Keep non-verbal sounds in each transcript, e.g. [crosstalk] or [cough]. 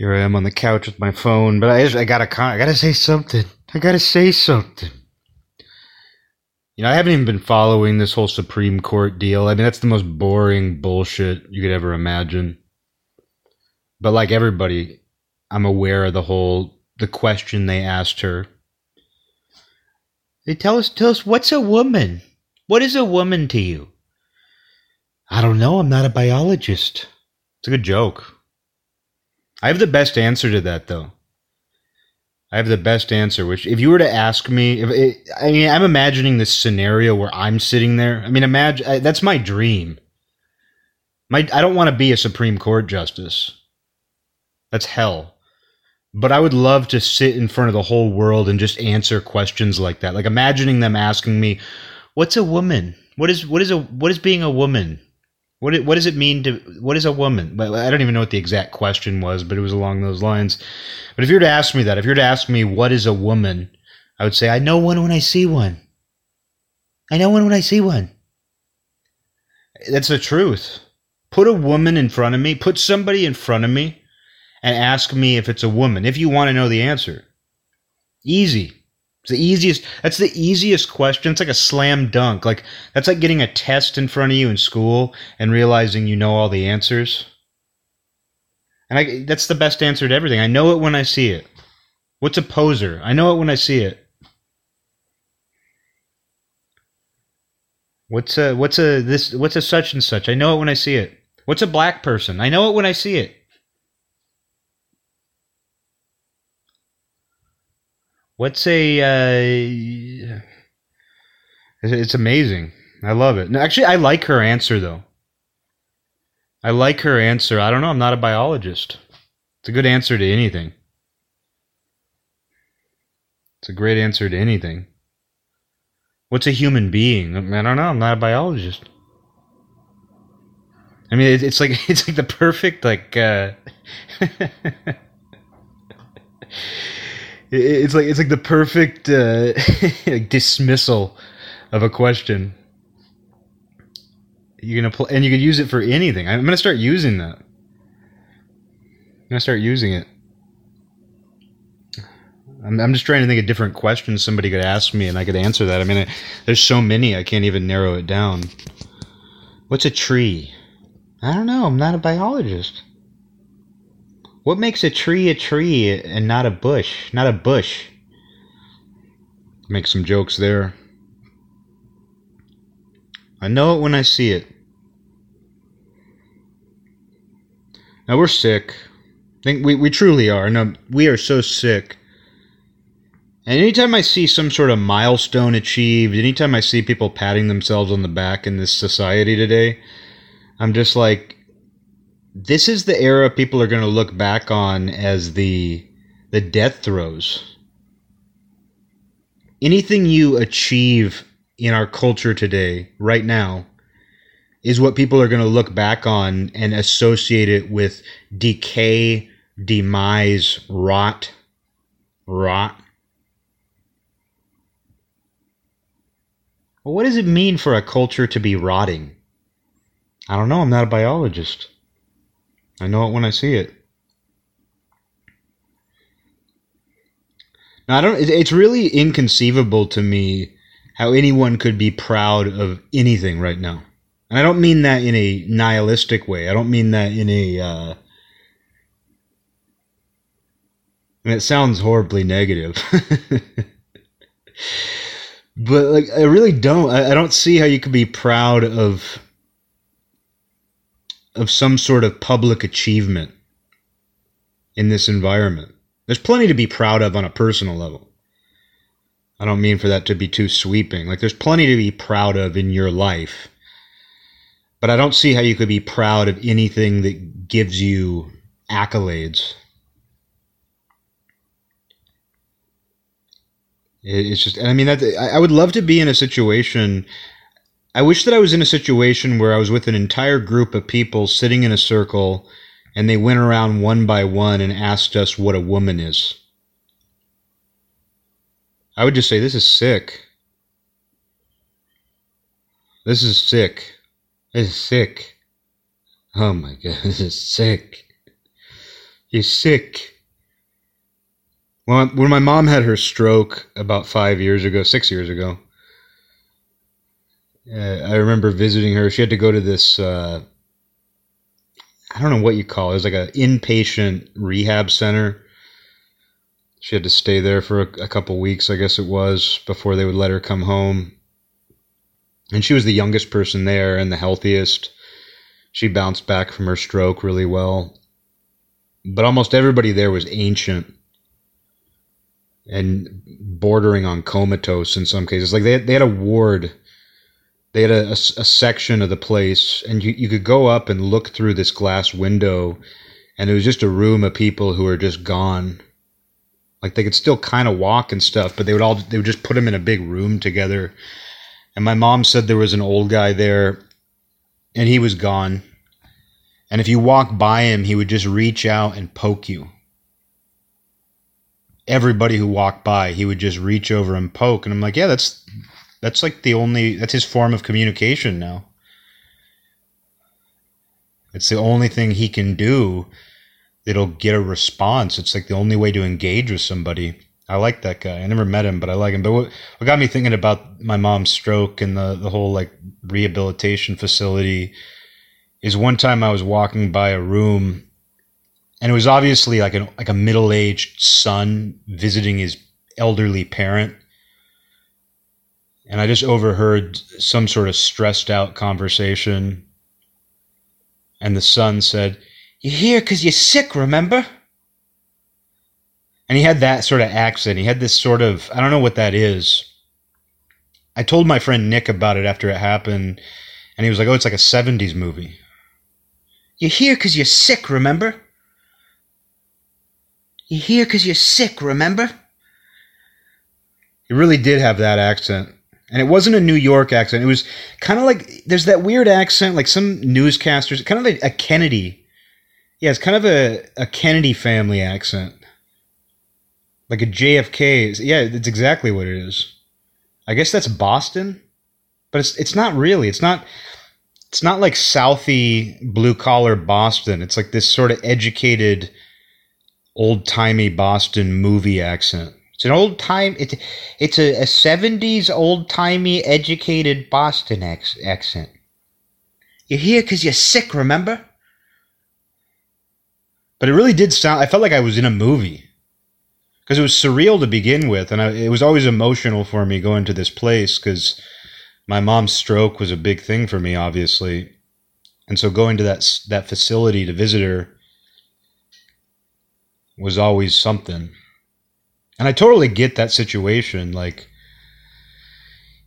Here I am on the couch with my phone, but I just, I gotta I gotta say something. I gotta say something. You know, I haven't even been following this whole Supreme Court deal. I mean, that's the most boring bullshit you could ever imagine. But like everybody, I'm aware of the whole the question they asked her. They tell us tell us what's a woman? What is a woman to you? I don't know, I'm not a biologist. It's a good joke. I have the best answer to that though. I have the best answer. Which, if you were to ask me, if it, I mean, I'm imagining this scenario where I'm sitting there. I mean, imagine that's my dream. My, I don't want to be a Supreme Court justice. That's hell. But I would love to sit in front of the whole world and just answer questions like that. Like imagining them asking me, "What's a woman? What is what is a what is being a woman? What what does it mean to what is a woman? I don't even know what the exact question was, but it was along those lines. But if you were to ask me that, if you were to ask me what is a woman, I would say I know one when I see one. I know one when I see one. That's the truth. Put a woman in front of me, put somebody in front of me, and ask me if it's a woman, if you want to know the answer. Easy. It's the easiest. That's the easiest question. It's like a slam dunk. Like that's like getting a test in front of you in school and realizing you know all the answers. And I, that's the best answer to everything. I know it when I see it. What's a poser? I know it when I see it. What's a what's a this what's a such and such? I know it when I see it. What's a black person? I know it when I see it. What's a uh, it's amazing. I love it. No, actually I like her answer though. I like her answer. I don't know. I'm not a biologist. It's a good answer to anything. It's a great answer to anything. What's a human being? I don't know. I'm not a biologist. I mean, it's like [laughs] it's like the perfect like. Uh, [laughs] it's like it's like the perfect uh, [laughs] dismissal of a question. You're gonna play, and you can use it for anything. I'm gonna start using that. I'm gonna start using it. I'm, I'm just trying to think of different questions somebody could ask me, and I could answer that. I mean, I, there's so many I can't even narrow it down. What's a tree? I don't know. I'm not a biologist. What makes a tree a tree and not a bush? Not a bush. Make some jokes there. I know it when I see it. Now we're sick. I think we, we truly are. No, we are so sick. And anytime I see some sort of milestone achieved, anytime I see people patting themselves on the back in this society today, I'm just like, this is the era people are going to look back on as the the death throes. Anything you achieve in our culture today, right now, is what people are going to look back on and associate it with decay, demise, rot, rot. Well, what does it mean for a culture to be rotting? I don't know. I'm not a biologist. I know it when I see it. Now, I don't. It's really inconceivable to me how anyone could be proud of anything right now. And I don't mean that in a nihilistic way. I don't mean that in a. Uh, and it sounds horribly negative. [laughs] but like, I really don't. I, I don't see how you could be proud of of some sort of public achievement in this environment. There's plenty to be proud of on a personal level. I don't mean for that to be too sweeping. Like, there's plenty to be proud of in your life. But I don't see how you could be proud of anything that gives you accolades. It's just, and I mean, that I would love to be in a situation. I wish that I was in a situation where I was with an entire group of people sitting in a circle and they went around one by one and asked us what a woman is. I would just say this is sick. This is sick. This is sick. Oh my god, [laughs] this is sick. You're sick. Well, when my mom had her stroke about five years ago, six years ago, uh, I remember visiting her. She had to go to this. Uh, I don't know what you call it. It was like an inpatient rehab center. She had to stay there for a, a couple weeks, I guess it was, before they would let her come home. And she was the youngest person there and the healthiest. She bounced back from her stroke really well. But almost everybody there was ancient and bordering on comatose in some cases. Like they, they had a ward they had a, a, a, section of the place and you, you could go up and look through this glass window and it was just a room of people who were just gone. Like they could still kind of walk and stuff but they would all they would just put them in a big room together. And my mom said there was an old guy there and he was gone. And if you walk by him he would just reach out and poke you. Everybody who walked by he would just reach over and poke. And i'm like yeah that's that's like the only that's his form of communication now. It's the only thing he can do that'll get a response. It's like the only way to engage with somebody. I like that guy. I never met him, but I like him. But what, what got me thinking about my mom's stroke and the, the whole like rehabilitation facility is one time I was walking by a room and it was obviously like an like a middle aged son visiting his elderly parent and I just overheard some sort of stressed out conversation. And the son said, You're here because you're sick, remember? And he had that sort of accent. He had this sort of, I don't know what that is. I told my friend Nick about it after it happened, and he was like, Oh, it's like a 70s movie. You're here because you're sick, remember? You're here because you're sick, remember? He really did have that accent and it wasn't a New York accent. It was kind of like there's that weird accent, like some newscasters, kind of a, a Kennedy. Yeah, it's kind of a, a Kennedy family accent, like a JFK. Yeah, it's exactly what it is. I guess that's Boston, but it's it's not really. It's not. It's not like Southie blue collar Boston. It's like this sort of educated, old timey Boston movie accent. It's an old time. It's it's a, a '70s old timey educated Boston ex- accent. You're here because you're sick, remember? But it really did sound. I felt like I was in a movie because it was surreal to begin with, and I, it was always emotional for me going to this place because my mom's stroke was a big thing for me, obviously, and so going to that that facility to visit her was always something. And I totally get that situation. Like,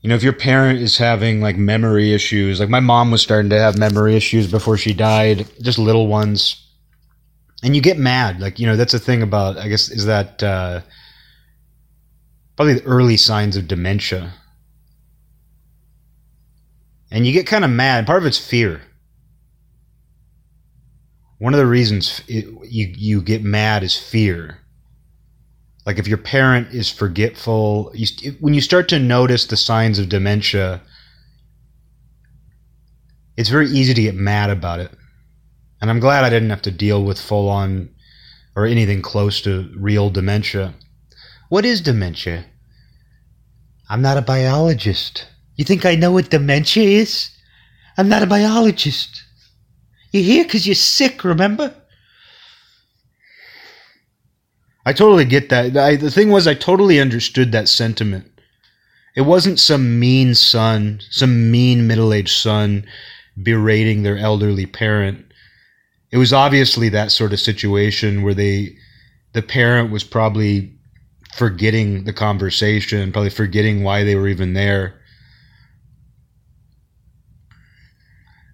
you know, if your parent is having like memory issues, like my mom was starting to have memory issues before she died, just little ones. And you get mad. Like, you know, that's the thing about, I guess, is that uh, probably the early signs of dementia. And you get kind of mad. Part of it's fear. One of the reasons it, you, you get mad is fear like if your parent is forgetful, you, when you start to notice the signs of dementia, it's very easy to get mad about it. And I'm glad I didn't have to deal with full on or anything close to real dementia. What is dementia? I'm not a biologist. You think I know what dementia is? I'm not a biologist. You're here because you're sick, remember? I totally get that. I, the thing was, I totally understood that sentiment. It wasn't some mean son, some mean middle aged son berating their elderly parent. It was obviously that sort of situation where they, the parent was probably forgetting the conversation, probably forgetting why they were even there.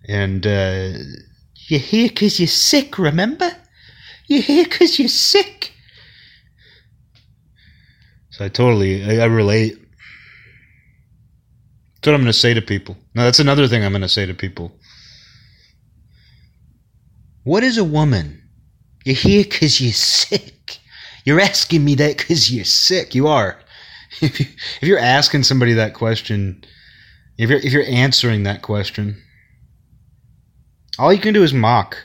And, uh, you're here because you're sick, remember? You're here because you're sick. So I totally, I, I relate. That's what I'm going to say to people. Now, that's another thing I'm going to say to people. What is a woman? You're here because you're sick. You're asking me that because you're sick. You are. [laughs] If, you, if you're asking somebody that question, if you're, if you're answering that question, all you can do is mock.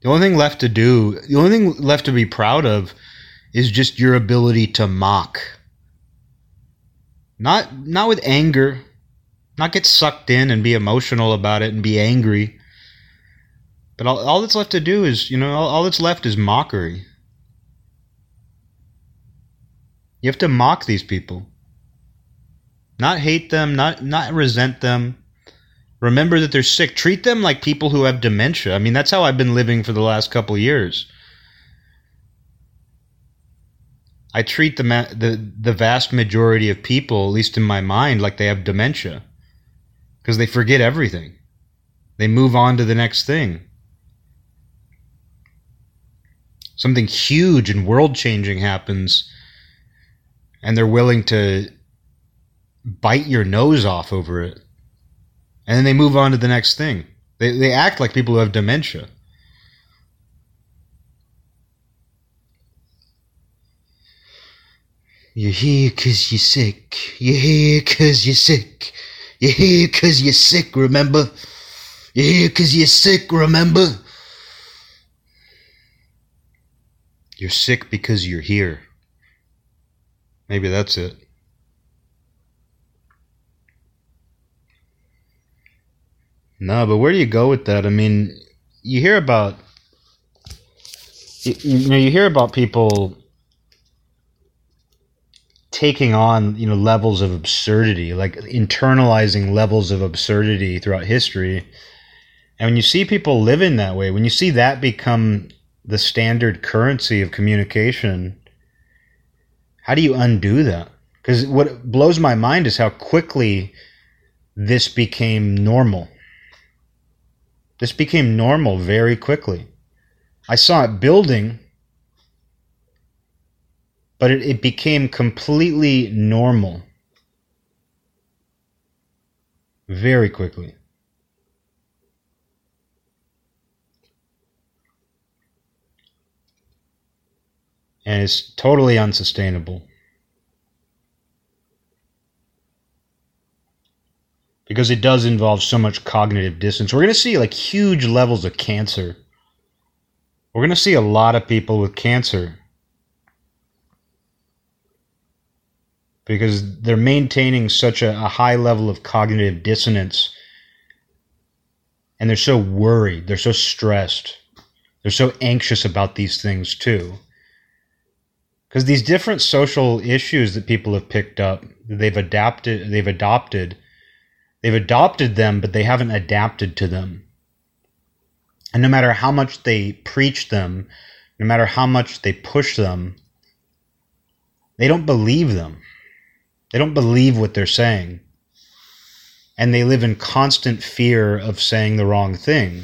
The only thing left to do, the only thing left to be proud of is just your ability to mock. Not not with anger, not get sucked in and be emotional about it and be angry. But all, all that's left to do is, you know, all, all that's left is mockery. You have to mock these people. Not hate them, not not resent them. Remember that they're sick. Treat them like people who have dementia. I mean, that's how I've been living for the last couple years. I treat the, the the vast majority of people, at least in my mind, like they have dementia because they forget everything. They move on to the next thing. Something huge and world changing happens, and they're willing to bite your nose off over it. And then they move on to the next thing. They, they act like people who have dementia. You're here because you're sick. You're here because you're sick. You're here because you're sick, remember? You're here because you're sick, remember? You're sick because you're here. Maybe that's it. No, but where do you go with that? I mean, you hear about you, you know you hear about people taking on you know levels of absurdity like internalizing levels of absurdity throughout history. And when you see people living that way when you see that become the standard currency of communication how do you undo that? Because what blows my mind is how quickly this became normal. This became normal very quickly. I saw it building but it, it became completely normal very quickly. And it's totally unsustainable. Because it does involve so much cognitive distance. We're going to see like huge levels of cancer. We're going to see a lot of people with cancer because they're maintaining such a, a high level of cognitive dissonance and they're so worried, they're so stressed, they're so anxious about these things too. Because these different social issues that people have picked up, they've adapted, they've adopted, they've adopted them, but they haven't adapted to them. And no matter how much they preach them, no matter how much they push them, they don't believe them. They don't believe what they're saying. And they live in constant fear of saying the wrong thing.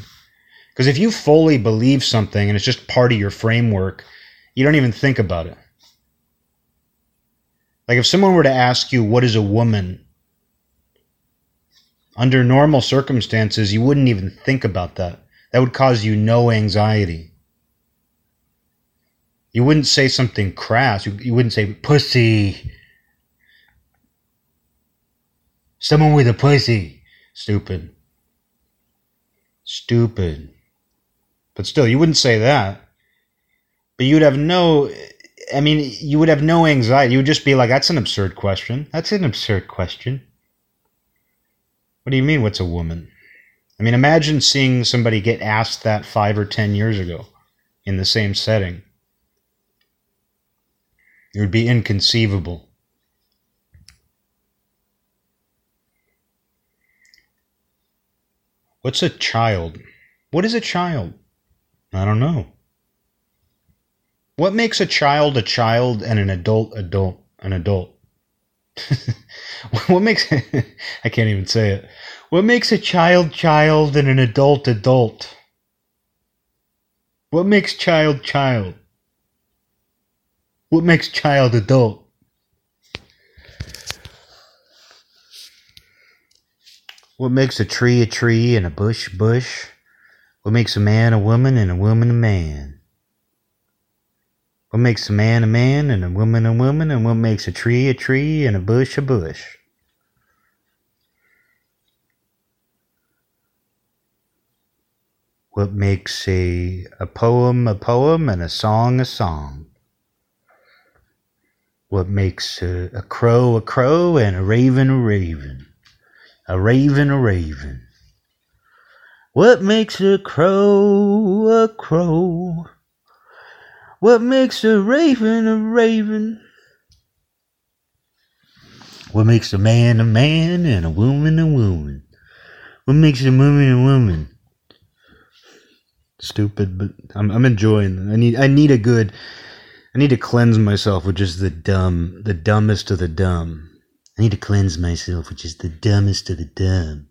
Because if you fully believe something and it's just part of your framework, you don't even think about it. Like if someone were to ask you, what is a woman? Under normal circumstances, you wouldn't even think about that. That would cause you no anxiety. You wouldn't say something crass. You, you wouldn't say, pussy. Someone with a pussy. Stupid. Stupid. But still, you wouldn't say that. But you'd have no. I mean, you would have no anxiety. You would just be like, that's an absurd question. That's an absurd question. What do you mean, what's a woman? I mean, imagine seeing somebody get asked that five or ten years ago in the same setting. It would be inconceivable. What's a child? What is a child? I don't know. What makes a child a child and an adult adult an adult? [laughs] what makes [laughs] I can't even say it. What makes a child child and an adult adult? What makes child child? What makes child adult? What makes a tree a tree and a bush a bush? What makes a man a woman and a woman a man? What makes a man a man and a woman a woman and what makes a tree a tree and a bush a bush? What makes a, a poem a poem and a song a song? What makes a, a crow a crow and a raven a raven? A raven a raven. What makes a crow a crow? What makes a raven a raven? What makes a man a man and a woman a woman? What makes a woman a woman? Stupid, but I'm I'm enjoying. I need I need a good I need to cleanse myself with just the dumb, the dumbest of the dumb. I need to cleanse myself which is the dumbest of the dumb.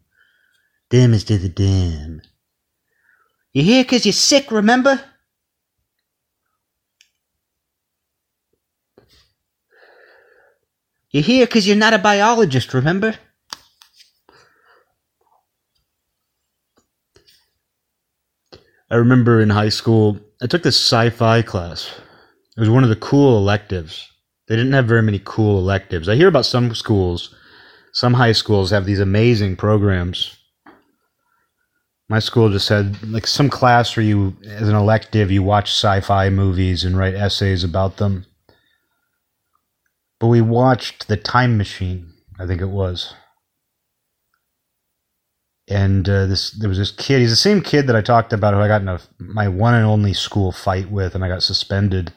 Dumbest of the dumb. You here 'cause you're sick, remember? You're here 'cause you're not a biologist, remember? I remember in high school, I took this sci fi class. It was one of the cool electives. They didn't have very many cool electives. I hear about some schools, some high schools have these amazing programs. My school just had like some class where you, as an elective, you watch sci fi movies and write essays about them. But we watched The Time Machine, I think it was. And uh, this there was this kid. He's the same kid that I talked about who I got in a, my one and only school fight with, and I got suspended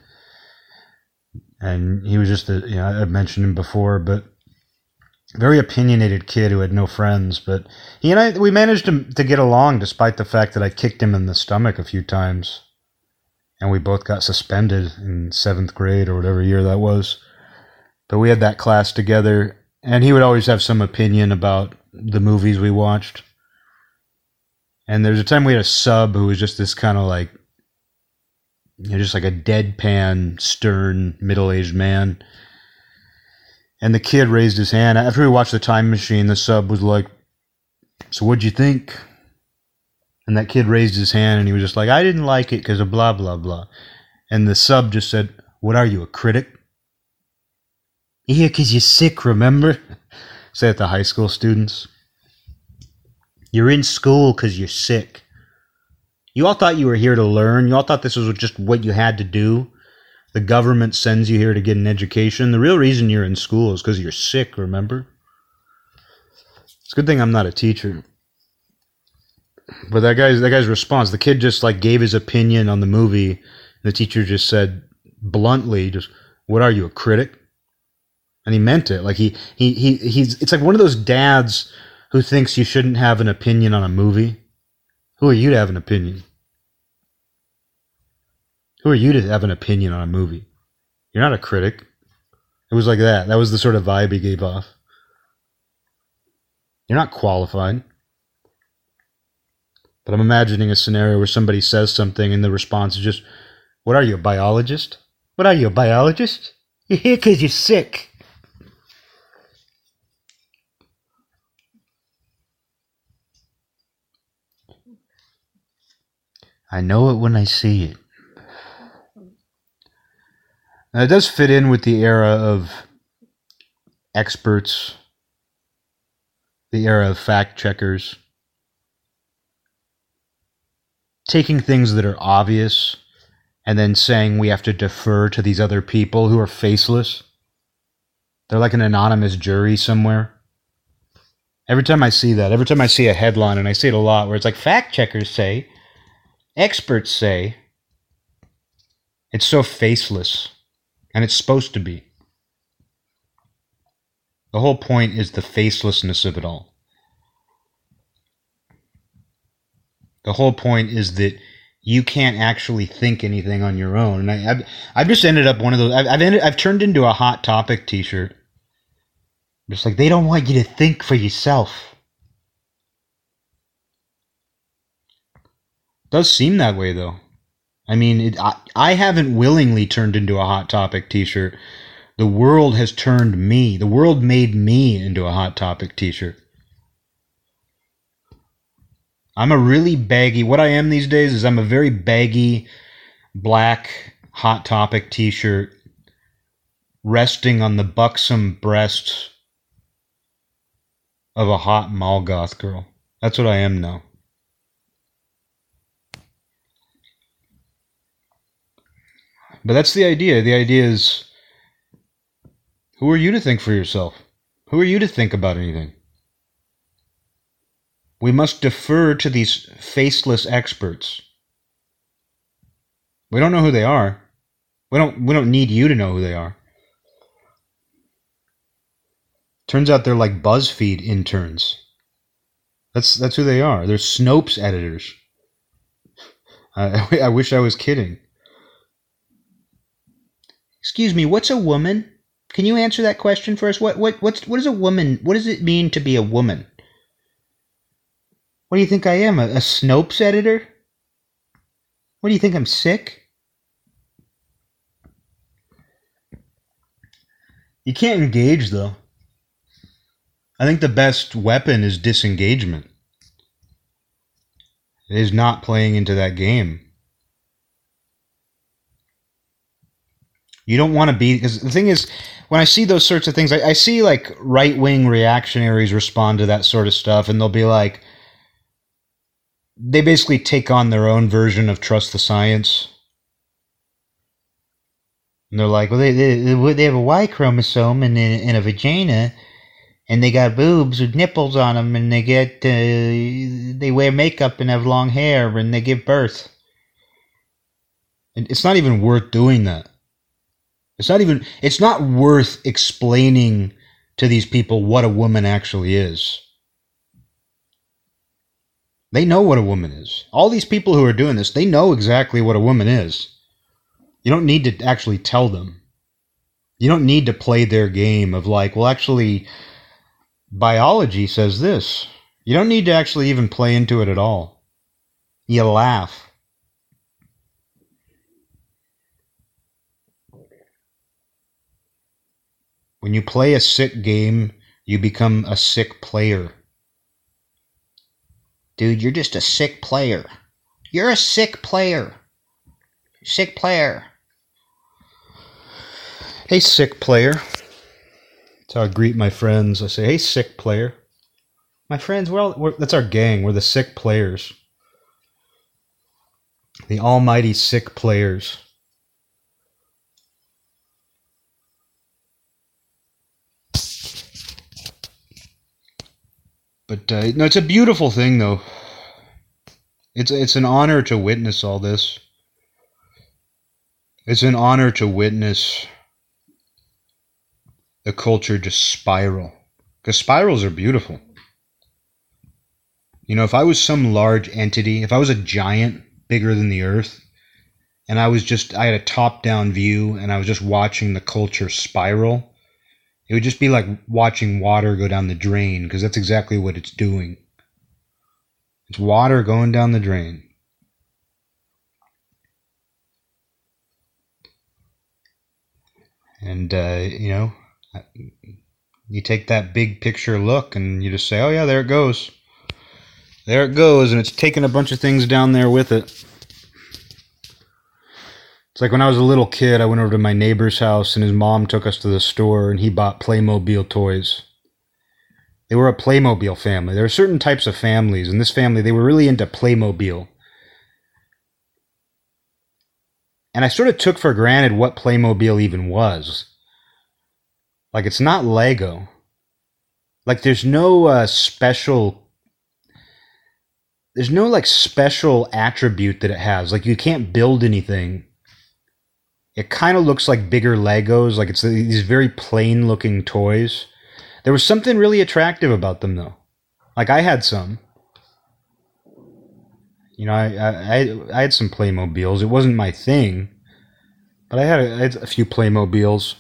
and he was just a you know I've mentioned him before, but very opinionated kid who had no friends. But he and I we managed to to get along despite the fact that I kicked him in the stomach a few times, and we both got suspended in seventh grade or whatever year that was. But we had that class together, and he would always have some opinion about the movies we watched. And there's a time we had a sub who was just this kind of like you know, just like a deadpan, stern, middle-aged man. And the kid raised his hand after we watched the Time Machine. The sub was like, "So what'd you think?" And that kid raised his hand and he was just like, "I didn't like it because of blah blah blah." And the sub just said, "What are you, a critic?" Yeah, because you're sick. Remember? [laughs] Say it to high school students. You're in school because you're sick. You all thought you were here to learn. You all thought this was just what you had to do. The government sends you here to get an education. The real reason you're in school is because you're sick, remember? It's a good thing I'm not a teacher. But that guy's that guy's response, the kid just like gave his opinion on the movie. The teacher just said bluntly, just what are you, a critic? And he meant it. Like he he he he's it's like one of those dads who thinks you shouldn't have an opinion on a movie. Who are you to have an opinion? Who are you to have an opinion on a movie? You're not a critic. It was like that. That was the sort of vibe he gave off. You're not qualified. But I'm imagining a scenario where somebody says something and the response is just, What are you, a biologist? What are you, a biologist? You're here because you're sick. I know it when I see it. Now, it does fit in with the era of experts, the era of fact checkers, taking things that are obvious and then saying we have to defer to these other people who are faceless. They're like an anonymous jury somewhere. Every time I see that, every time I see a headline, and I see it a lot, where it's like fact checkers say, Experts say it's so faceless, and it's supposed to be. The whole point is the facelessness of it all. The whole point is that you can't actually think anything on your own. And I, have I've just ended up one of those. I've, I've ended. I've turned into a hot topic T-shirt. Just like they don't want you to think for yourself. Does seem that way though. I mean, it, I, I haven't willingly turned into a hot topic T-shirt. The world has turned me. The world made me into a hot topic T-shirt. I'm a really baggy. What I am these days is I'm a very baggy black hot topic T-shirt resting on the buxom breasts of a hot mall goth girl. That's what I am now. But that's the idea. The idea is who are you to think for yourself? Who are you to think about anything? We must defer to these faceless experts. We don't know who they are. We don't we don't need you to know who they are. Turns out they're like BuzzFeed interns. That's that's who they are. They're Snopes editors. [laughs] I, I wish I was kidding. Excuse me, what's a woman? Can you answer that question for us? What what what's what is a woman? What does it mean to be a woman? What do you think I am? A, a Snopes editor? What do you think I'm sick? You can't engage though. I think the best weapon is disengagement. It is not playing into that game. You don't want to be because the thing is, when I see those sorts of things, I, I see like right wing reactionaries respond to that sort of stuff, and they'll be like, they basically take on their own version of trust the science. And they're like, well, they, they, they have a Y chromosome and in, a vagina, and they got boobs with nipples on them, and they get uh, they wear makeup and have long hair, and they give birth. And it's not even worth doing that. It's not even. It's not worth explaining to these people what a woman actually is. They know what a woman is. All these people who are doing this, they know exactly what a woman is. You don't need to actually tell them. You don't need to play their game of like, well, actually, biology says this. You don't need to actually even play into it at all. You laugh. When you play a sick game, you become a sick player. Dude, you're just a sick player. You're a sick player. Sick player. Hey, sick player. That's how I greet my friends. I say, hey, sick player. My friends, we're all, we're, that's our gang. We're the sick players. The almighty sick players. But uh, no, it's a beautiful thing, though. It's it's an honor to witness all this. It's an honor to witness the culture just spiral. Because spirals are beautiful. You know, if I was some large entity, if I was a giant bigger than the earth, and I was just, I had a top down view and I was just watching the culture spiral, it would just be like watching water go down the drain because that's exactly what it's doing. It's water going down the drain. And, uh, you know, you take that big picture look and you just say, oh, yeah, there it goes. There it goes. And it's taking a bunch of things down there with it. It's like when I was a little kid, I went over to my neighbor's house and his mom took us to the store and he bought Playmobil toys. They were a Playmobil family. There are certain types of families. and this family, they were really into Playmobil. And I sort of took for granted what Playmobil even was. Like it's not Lego. Like there's no uh, special. There's no like special attribute that it has. Like you can't build anything. It kind of looks like bigger Legos. Like it's these very plain looking toys. There was something really attractive about them though. Like I had some. You know, I I, I had some Playmobiles. It wasn't my thing, but I had a, I had a few Playmobiles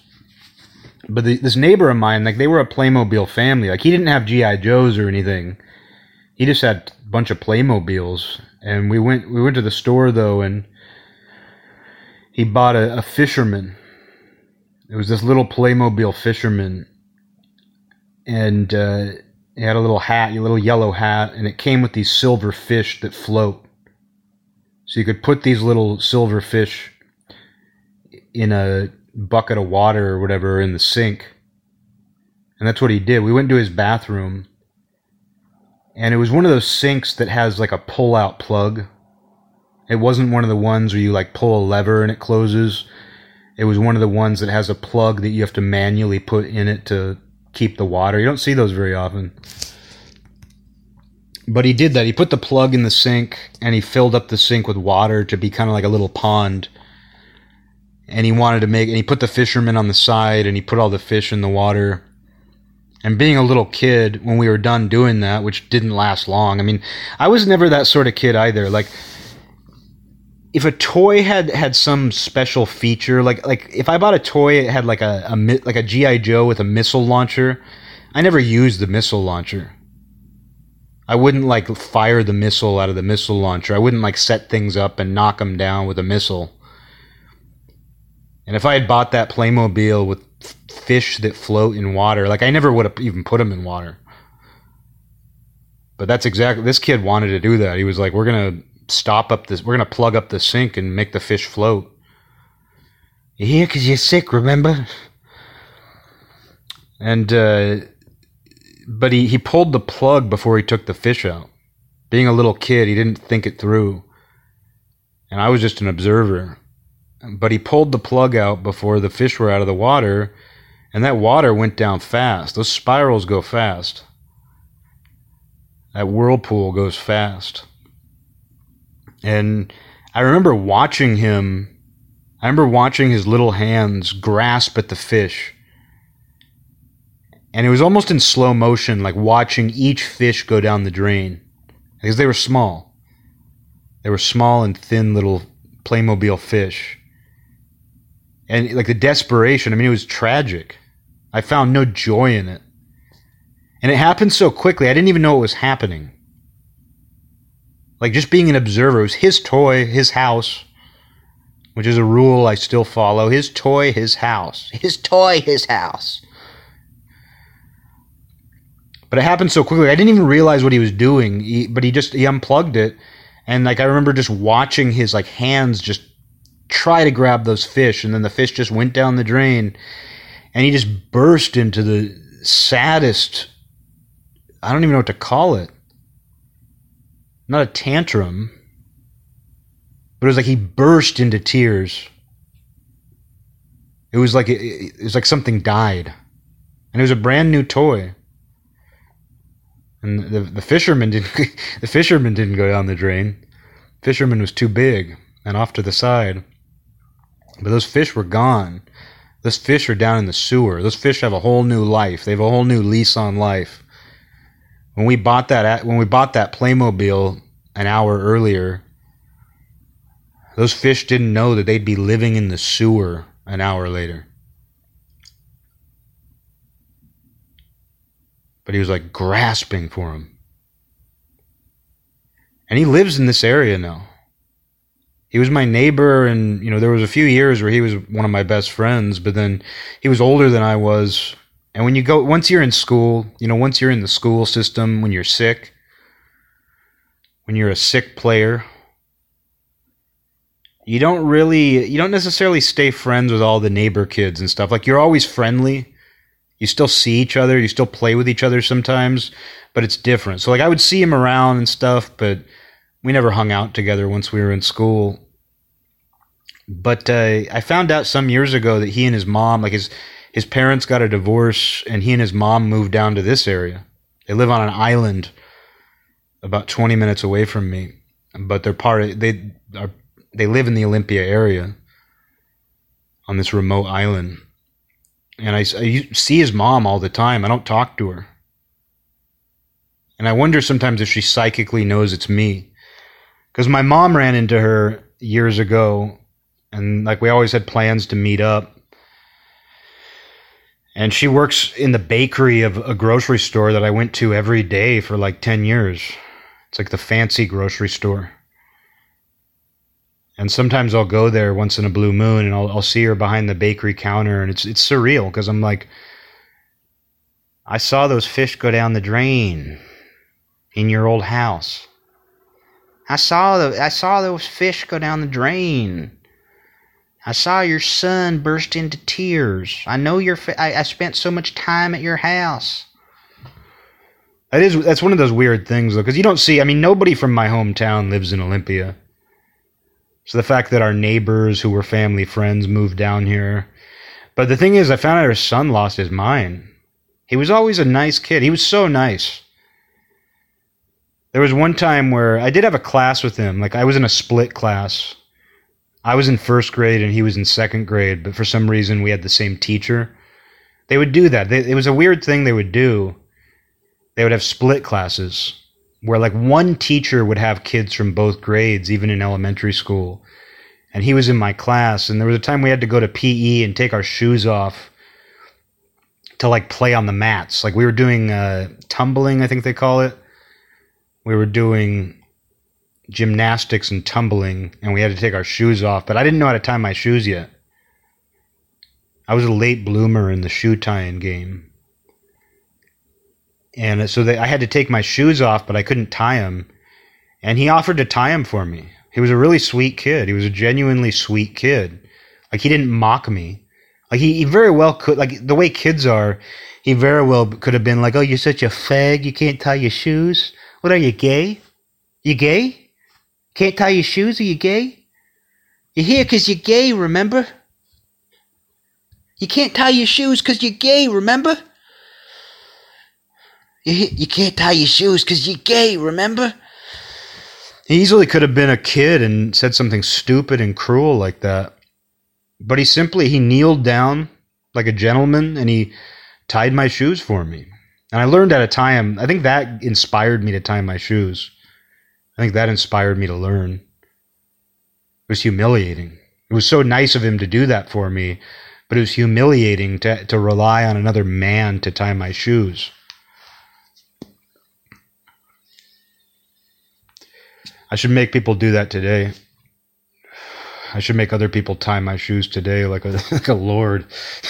but the, this neighbor of mine, like they were a Playmobil family. Like he didn't have GI Joes or anything. He just had a bunch of Playmobiles. And we went we went to the store though, and he bought a, a fisherman. It was this little Playmobil fisherman, and uh, he had a little hat, a little yellow hat, and it came with these silver fish that float. So you could put these little silver fish in a bucket of water or whatever in the sink. And that's what he did. We went to his bathroom, and it was one of those sinks that has like a pull out plug. It wasn't one of the ones where you like pull a lever and it closes. It was one of the ones that has a plug that you have to manually put in it to keep the water. You don't see those very often. But he did that. He put the plug in the sink and he filled up the sink with water to be kind of like a little pond. And he wanted to make, and he put the fishermen on the side and he put all the fish in the water. And being a little kid, when we were done doing that, which didn't last long, I mean, I was never that sort of kid either. Like, if a toy had had some special feature, like like if I bought a toy, it had like a, a like a GI Joe with a missile launcher. I never used the missile launcher. I wouldn't like fire the missile out of the missile launcher. I wouldn't like set things up and knock them down with a missile. And if I had bought that Playmobil with fish that float in water, like I never would have even put them in water. But that's exactly this kid wanted to do that. He was like, "We're gonna stop up this. We're gonna plug up the sink and make the fish float." You here because you're sick, remember? And uh, but he, he pulled the plug before he took the fish out. Being a little kid, he didn't think it through. And I was just an observer. But he pulled the plug out before the fish were out of the water, and that water went down fast. Those spirals go fast. That whirlpool goes fast. And I remember watching him, I remember watching his little hands grasp at the fish and it was almost in slow motion, like watching each fish go down the drain because they were small. They were small and thin little Playmobil fish. And like the desperation, I mean, it was tragic. I found no joy in it. And it happened so quickly, I didn't even know it was happening. Like just being an observer, it was his toy, his house, which is a rule I still follow. His toy, his house. His toy, his house. But it happened so quickly. I didn't even realize what he was doing. He, but he just he unplugged it, and like I remember just watching his like hands just try to grab those fish, and then the fish just went down the drain, and he just burst into the saddest. I don't even know what to call it. Not a tantrum, but it was like he burst into tears. It was like it, it was like something died, and it was a brand new toy and the the fisherman didn't [laughs] the fisherman didn't go down the drain. Fisherman was too big and off to the side. But those fish were gone. Those fish are down in the sewer. Those fish have a whole new life. They have a whole new lease on life. When we bought that when we bought that Playmobil an hour earlier, those fish didn't know that they'd be living in the sewer an hour later. but he was like grasping for him. And he lives in this area now. He was my neighbor, and you know there was a few years where he was one of my best friends, but then he was older than I was. And when you go, once you're in school, you know, once you're in the school system, when you're sick, when you're a sick player, you don't really, you don't necessarily stay friends with all the neighbor kids and stuff. Like you're always friendly, you still see each other, you still play with each other sometimes, but it's different. So like I would see him around and stuff, but we never hung out together once we were in school. But uh, I found out some years ago that he and his mom, like his his parents got a divorce, and he and his mom moved down to this area. They live on an island about 20 minutes away from me, but they're part of, they are they live in the Olympia area on this remote island and I, I see his mom all the time. I don't talk to her. And I wonder sometimes if she psychically knows it's me. Because my mom ran into her years ago, and like we always had plans to meet up. And she works in the bakery of a grocery store that I went to every day for like 10 years. It's like the fancy grocery store. And sometimes I'll go there once in a blue moon and I'll, I'll see her behind the bakery counter and it's, it's surreal because I'm like, I saw those fish go down the drain in your old house. I saw the I saw those fish go down the drain. I saw your son burst into tears. I know your I, I spent so much time at your house. That is that's one of those weird things though, because you don't see. I mean, nobody from my hometown lives in Olympia. So the fact that our neighbors who were family friends moved down here. But the thing is, I found out her son lost his mind. He was always a nice kid. He was so nice. There was one time where I did have a class with him. Like I was in a split class. I was in first grade and he was in second grade, but for some reason we had the same teacher. They would do that. They, it was a weird thing they would do. They would have split classes where like one teacher would have kids from both grades, even in elementary school. And he was in my class, and there was a time we had to go to PE and take our shoes off to like play on the mats. Like we were doing uh, tumbling, I think they call it. We were doing gymnastics and tumbling, and we had to take our shoes off. But I didn't know how to tie my shoes yet. I was a late bloomer in the shoe tying game and so they, I had to take my shoes off, but I couldn't tie them. And he offered to tie them for me. He was a really sweet kid. He was a genuinely sweet kid. Like he didn't mock me. Like he, he very well could. Like the way kids are, he very well could have been like, "Oh, you're such a fag. You can't tie your shoes. What are you gay? You gay? Can't tie your shoes? Are you gay? You're here because you're gay. Remember? You can't tie your shoes because you're gay. Remember?" You, you can't tie your shoes because you're gay, remember? He easily could have been a kid and said something stupid and cruel like that. But he simply he kneeled down like a gentleman and he tied my shoes for me. And I learned to tie them. I think that inspired me to tie my shoes. I think that inspired me to learn. It was humiliating. It was so nice of him to do that for me, but it was humiliating to, to rely on another man to tie my shoes. I should make people do that today. I should make other people tie my shoes today like a [laughs] like a lord.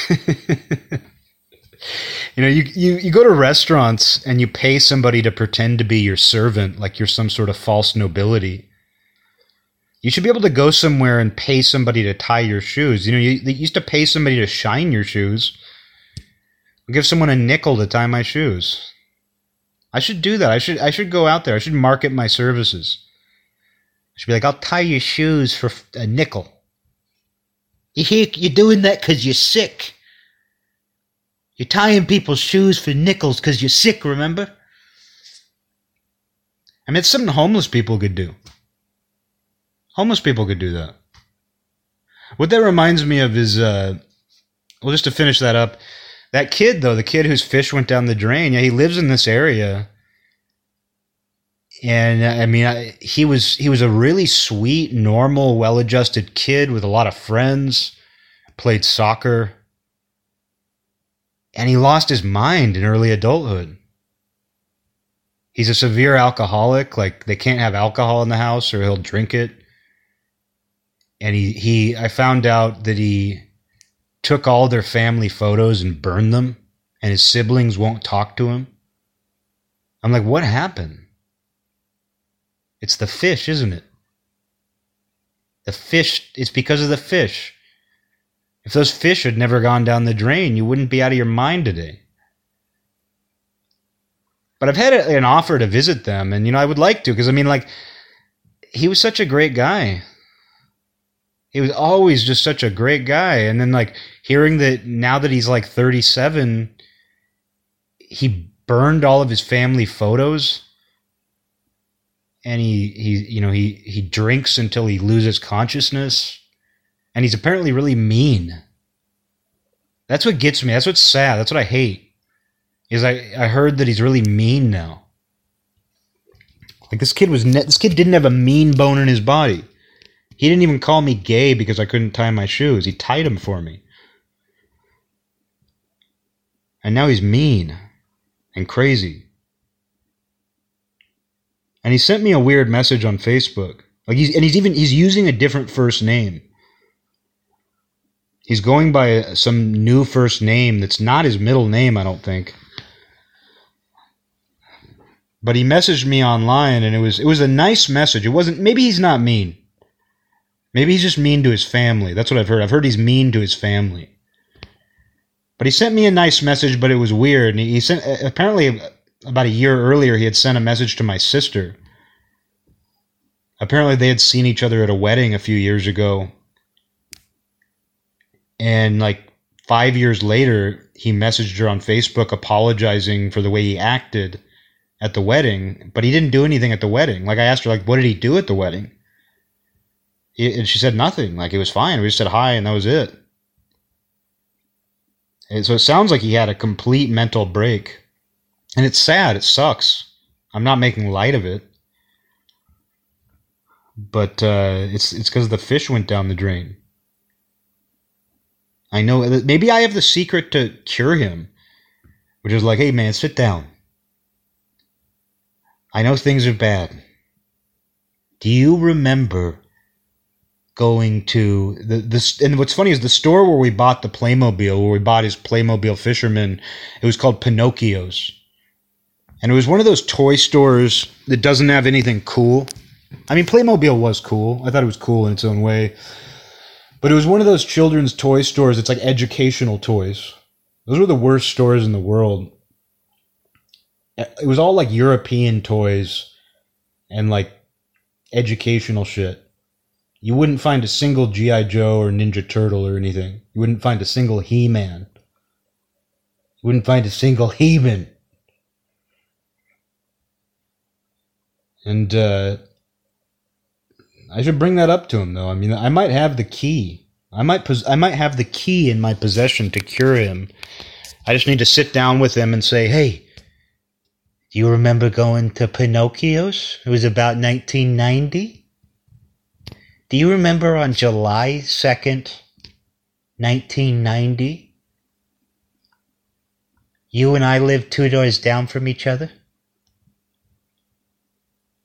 [laughs] you know, you, you you go to restaurants and you pay somebody to pretend to be your servant like you're some sort of false nobility. You should be able to go somewhere and pay somebody to tie your shoes. You know, you, you used to pay somebody to shine your shoes. I'll give someone a nickel to tie my shoes. I should do that. I should I should go out there. I should market my services. She'd be like, I'll tie your shoes for a nickel. You hear, you're doing that because you're sick. You're tying people's shoes for nickels because you're sick, remember? I mean, it's something homeless people could do. Homeless people could do that. What that reminds me of is, uh, well, just to finish that up, that kid, though, the kid whose fish went down the drain, yeah, he lives in this area and uh, I mean, I, he was he was a really sweet, normal, well-adjusted kid with a lot of friends. Played soccer, and he lost his mind in early adulthood. He's a severe alcoholic. Like they can't have alcohol in the house, or he'll drink it. And he he, I found out that he took all their family photos and burned them, and his siblings won't talk to him. I'm like, what happened? It's the fish, isn't it? The fish, it's because of the fish. If those fish had never gone down the drain, you wouldn't be out of your mind today. But I've had an offer to visit them, and, you know, I would like to, because, I mean, like, he was such a great guy. He was always just such a great guy. And then, like, hearing that now that he's like 37, he burned all of his family photos and he he you know he he drinks until he loses consciousness and he's apparently really mean. That's what gets me. That's what's sad. That's what i hate. Is i i heard that he's really mean now. Like this kid was ne- this kid didn't have a mean bone in his body. He didn't even call me gay because i couldn't tie my shoes. He tied them for me. And now he's mean and crazy. And he sent me a weird message on Facebook. Like he's and he's even he's using a different first name. He's going by some new first name that's not his middle name, I don't think. But he messaged me online and it was it was a nice message. It wasn't maybe he's not mean. Maybe he's just mean to his family. That's what I've heard. I've heard he's mean to his family. But he sent me a nice message, but it was weird. And he sent apparently about a year earlier, he had sent a message to my sister. apparently they had seen each other at a wedding a few years ago. And like five years later, he messaged her on Facebook apologizing for the way he acted at the wedding, but he didn't do anything at the wedding. Like I asked her, like, what did he do at the wedding? and she said nothing. Like it was fine. We just said hi, and that was it. And so it sounds like he had a complete mental break, and it's sad. It sucks. I'm not making light of it, but uh, it's it's because the fish went down the drain. I know maybe I have the secret to cure him, which is like, hey man, sit down. I know things are bad. Do you remember going to the this and what's funny is the store where we bought the Playmobil, where we bought his Playmobil Fisherman, it was called Pinocchio's. And it was one of those toy stores that doesn't have anything cool. I mean, Playmobil was cool. I thought it was cool in its own way. But it was one of those children's toy stores. It's like educational toys. Those were the worst stores in the world. It was all like European toys and like educational shit. You wouldn't find a single G.I. Joe or Ninja Turtle or anything. You wouldn't find a single He Man. You wouldn't find a single He Man. And uh, I should bring that up to him, though. I mean, I might have the key. I might pos- I might have the key in my possession to cure him. I just need to sit down with him and say, "Hey, do you remember going to Pinocchio's? It was about 1990. Do you remember on July 2nd, 1990? You and I lived two doors down from each other?"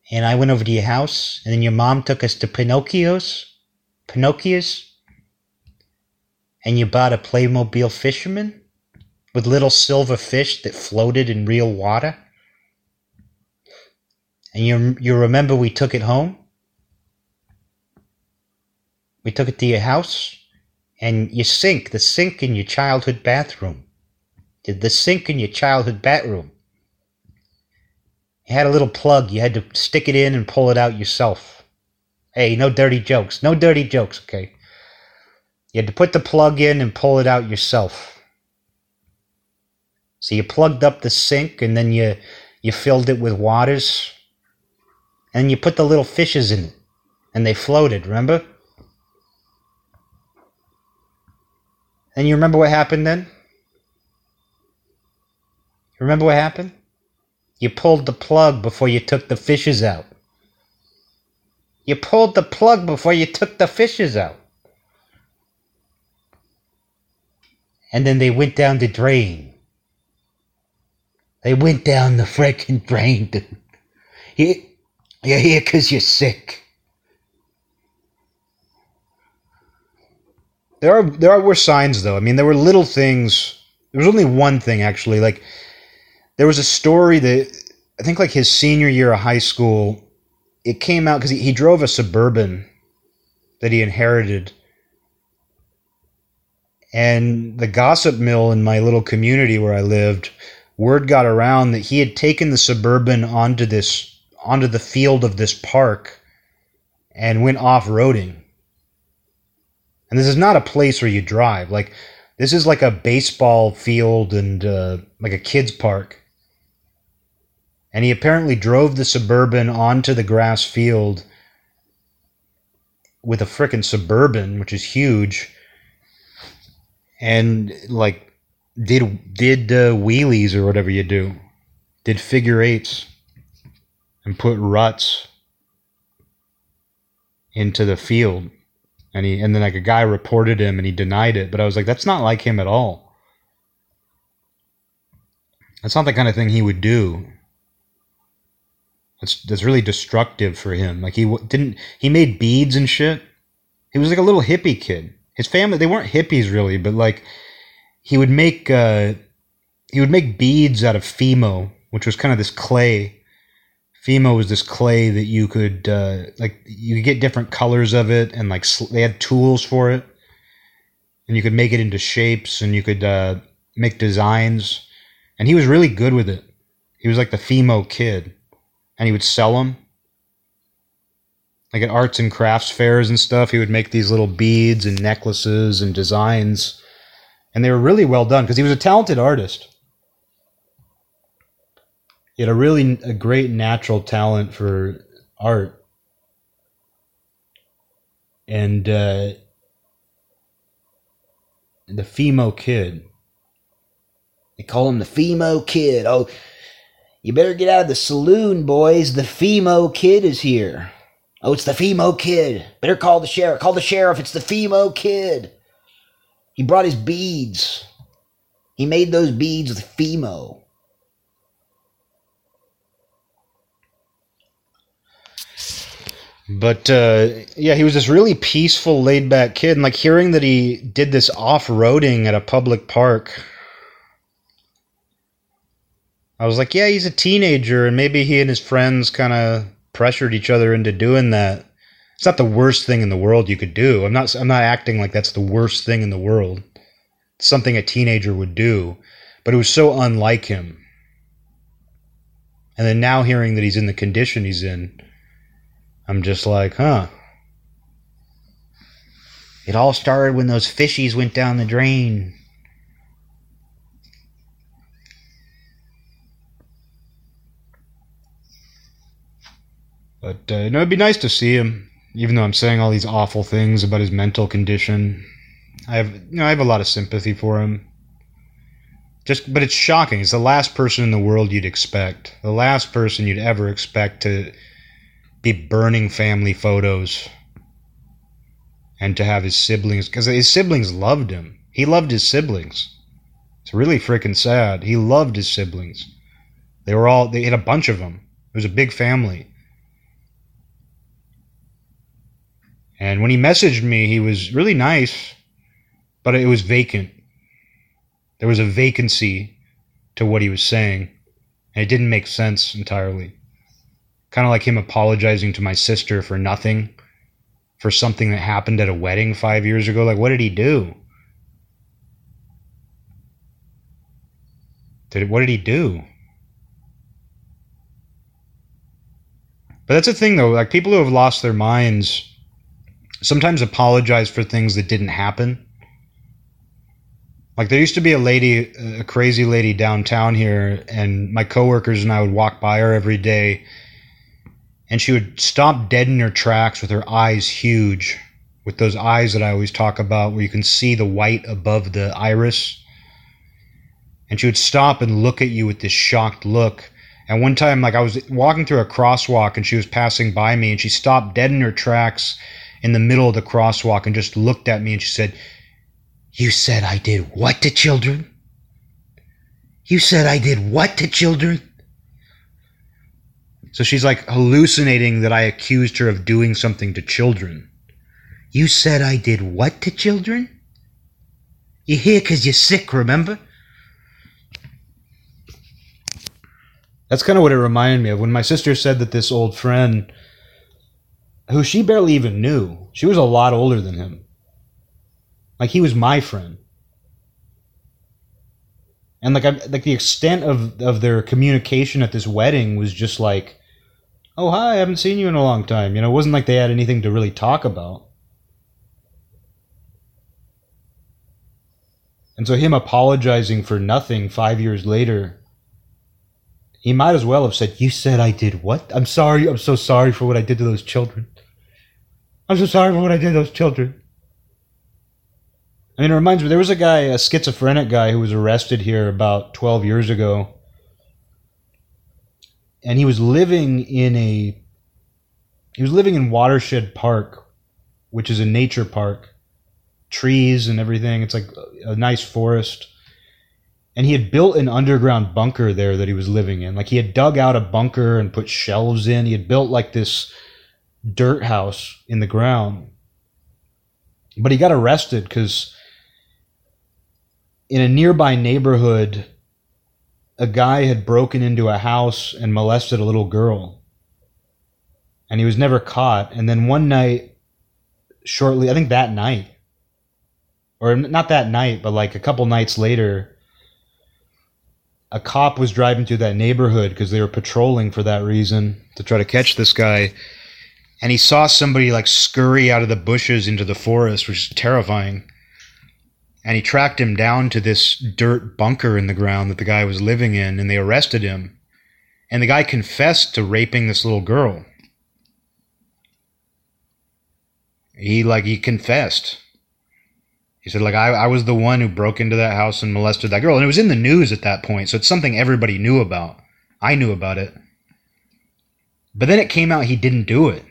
And I went over to your house, and then your mom took us to Pinocchio's, Pinocchio's, and you bought a Playmobil fisherman with little silver fish that floated in real water. And you you remember we took it home? We took it to your house, and your sink, the sink in your childhood bathroom, did the sink in your childhood bathroom it had a little plug. You had to stick it in and pull it out yourself. Hey, no dirty jokes. No dirty jokes, okay? You had to put the plug in and pull it out yourself. So you plugged up the sink and then you you filled it with waters and you put the little fishes in it and they floated, remember? And you remember what happened then? Remember what happened? You pulled the plug before you took the fishes out. You pulled the plug before you took the fishes out. And then they went down the drain. They went down the freaking drain. [laughs] You, you're here because you're sick. There are there were signs though. I mean, there were little things. There was only one thing actually. Like there was a story that I think like his senior year of high school, it came out because he, he drove a suburban that he inherited. And the gossip mill in my little community where I lived, word got around that he had taken the suburban onto this onto the field of this park and went off-roading. And this is not a place where you drive. Like this is like a baseball field and uh, like a kids park and he apparently drove the Suburban onto the grass field with a frickin' Suburban, which is huge, and like did did uh, wheelies or whatever you do, did figure eights, and put ruts into the field, and he and then like a guy reported him and he denied it, but I was like, that's not like him at all. That's not the kind of thing he would do. That's that's really destructive for him. Like he didn't he made beads and shit. He was like a little hippie kid. His family they weren't hippies really, but like he would make uh, he would make beads out of Fimo, which was kind of this clay. Fimo was this clay that you could uh, like you could get different colors of it, and like sl- they had tools for it, and you could make it into shapes, and you could uh, make designs. And he was really good with it. He was like the Fimo kid and he would sell them. like at arts and crafts fairs and stuff. He would make these little beads and necklaces and designs, and they were really well done because he was a talented artist. He had a really a great natural talent for art, and uh, the Fimo Kid. They call him the Fimo Kid. Oh, you better get out of the saloon, boys. The Fimo Kid is here. Oh, it's the Fimo Kid. Better call the sheriff. Call the sheriff. It's the Fimo Kid. He brought his beads. He made those beads with Fimo. But uh, yeah, he was this really peaceful, laid back kid. And like hearing that he did this off roading at a public park, I was like, yeah, he's a teenager, and maybe he and his friends kind of pressured each other into doing that. It's not the worst thing in the world you could do. I'm not. I'm not acting like that's the worst thing in the world. It's something a teenager would do, but it was so unlike him. And then now hearing that he's in the condition he's in I'm just like, huh. It all started when those fishies went down the drain. But uh, you know, it'd be nice to see him, even though I'm saying all these awful things about his mental condition. I have, you know, I have a lot of sympathy for him. Just, but it's shocking. It's the last person in the world you'd expect. The last person you'd ever expect to be burning family photos and to have his siblings because his siblings loved him. He loved his siblings. It's really freaking sad. He loved his siblings. They were all they had a bunch of them. It was a big family. And when he messaged me, he was really nice, but it was vacant. There was a vacancy to what he was saying, and it didn't make sense entirely. Kind of like him apologizing to my sister for nothing, for something that happened at a wedding five years ago. Like, what did he do? Did what did he do? But that's the thing, though. Like people who have lost their minds sometimes apologize for things that didn't happen. Like there used to be a lady, a crazy lady downtown here, and my coworkers and I would walk by her every day, and she would stop dead in her tracks with her eyes huge, with those eyes that I always talk about, where you can see the white above the iris. And she would stop and look at you with this shocked look. And one time, like I was walking through a crosswalk and she was passing by me, and she stopped dead in her tracks in the middle of the crosswalk and just looked at me and she said, You said I did what to children? You said I did what to children? So she's like hallucinating that I accused her of doing something to children. You said I did what to children? You're here because you're sick, remember? That's kind of what it reminded me of when my sister said that this old friend, who she barely even knew, she was a lot older than him. Like he was my friend. And like I, like the extent of of their communication at this wedding was just like oh hi, I haven't seen you in a long time. You know, it wasn't like they had anything to really talk about. And so him apologizing for nothing five years later, he might as well have said, You said I did what? I'm sorry, I'm so sorry for what I did to those children. I'm so sorry for what I did to those children. I mean, it reminds me, there was a guy, a schizophrenic guy, who was arrested here about 12 years ago and he was living in a he was living in Watershed Park, which is a nature park, trees and everything. It's like a nice forest. And he had built an underground bunker there that he was living in. Like he had dug out a bunker and put shelves in. He had built like this dirt house in the ground. But he got arrested because in a nearby neighborhood, a guy had broken into a house and molested a little girl. And he was never caught. And then one night, shortly, I think that night, or not that night, but like a couple nights later, a cop was driving through that neighborhood because they were patrolling for that reason to try to catch this guy. And he saw somebody like scurry out of the bushes into the forest, which is terrifying. And he tracked him down to this dirt bunker in the ground that the guy was living in, and they arrested him. And the guy confessed to raping this little girl. He like he confessed. He said like I, I was the one who broke into that house and molested that girl. And it was in the news at that point, so it's something everybody knew about. I knew about it. But then it came out he didn't do it.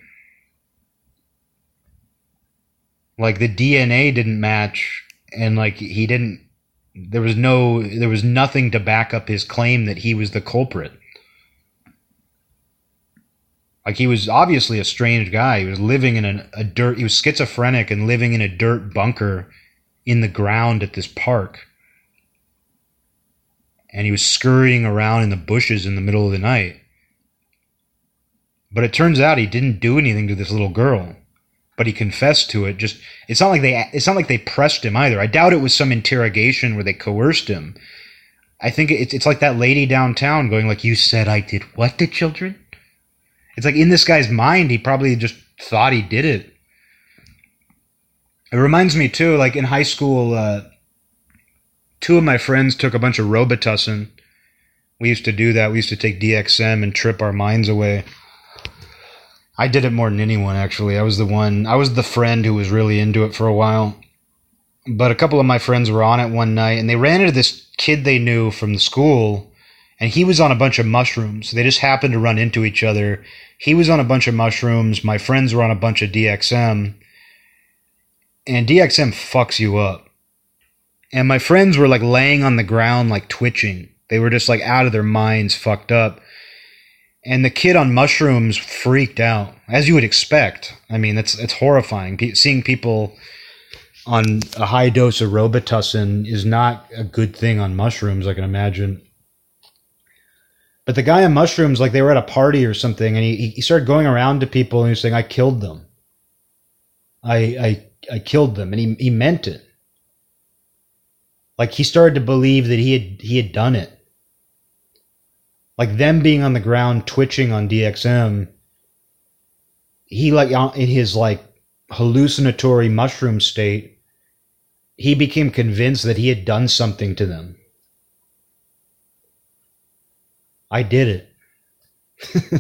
Like the DNA didn't match and like he didn't there was no there was nothing to back up his claim that he was the culprit. Like he was obviously a strange guy. He was living in a, a dirt. He was schizophrenic and living in a dirt bunker in the ground at this park. And he was scurrying around in the bushes in the middle of the night. But it turns out he didn't do anything to this little girl. But he confessed to it. Just it's not like they it's not like they pressed him either. I doubt it was some interrogation where they coerced him. I think it's it's like that lady downtown going like, "You said I did what to children?" It's like in this guy's mind, he probably just thought he did it. It reminds me too, like in high school, uh, two of my friends took a bunch of Robitussin. We used to do that. We used to take DXM and trip our minds away. I did it more than anyone, actually. I was the one, I was the friend who was really into it for a while. But a couple of my friends were on it one night and they ran into this kid they knew from the school and he was on a bunch of mushrooms. They just happened to run into each other he was on a bunch of mushrooms. My friends were on a bunch of DXM. And DXM fucks you up. And my friends were like laying on the ground, like twitching. They were just like out of their minds, fucked up. And the kid on mushrooms freaked out, as you would expect. I mean, it's it's horrifying. Seeing people on a high dose of Robitussin is not a good thing on mushrooms. I can imagine. But the guy on mushrooms, like they were at a party or something, and he, he started going around to people and he was saying, I killed them. I, I, I killed them. And he, he meant it. Like he started to believe that he had, he had done it. Like them being on the ground twitching on DXM, he like uh, in his like hallucinatory mushroom state, he became convinced that he had done something to them. I did it. [laughs]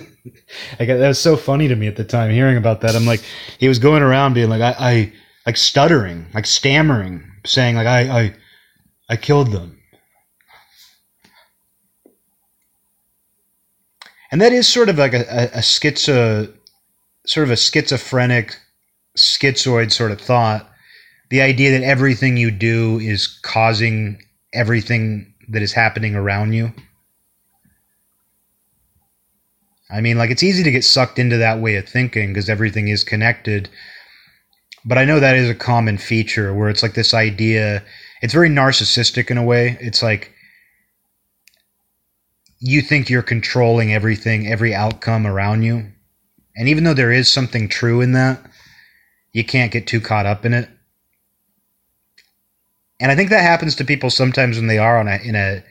like that was so funny to me at the time hearing about that. I'm like, he was going around being like, I, I like stuttering, like stammering, saying like, I, I, I killed them. And that is sort of like a, a, a schizo, sort of a schizophrenic, schizoid sort of thought. The idea that everything you do is causing everything that is happening around you. I mean, like it's easy to get sucked into that way of thinking because everything is connected. But I know that is a common feature where it's like this idea, it's very narcissistic in a way. It's like you think you're controlling everything, every outcome around you. And even though there is something true in that, you can't get too caught up in it. And I think that happens to people sometimes when they are on a in a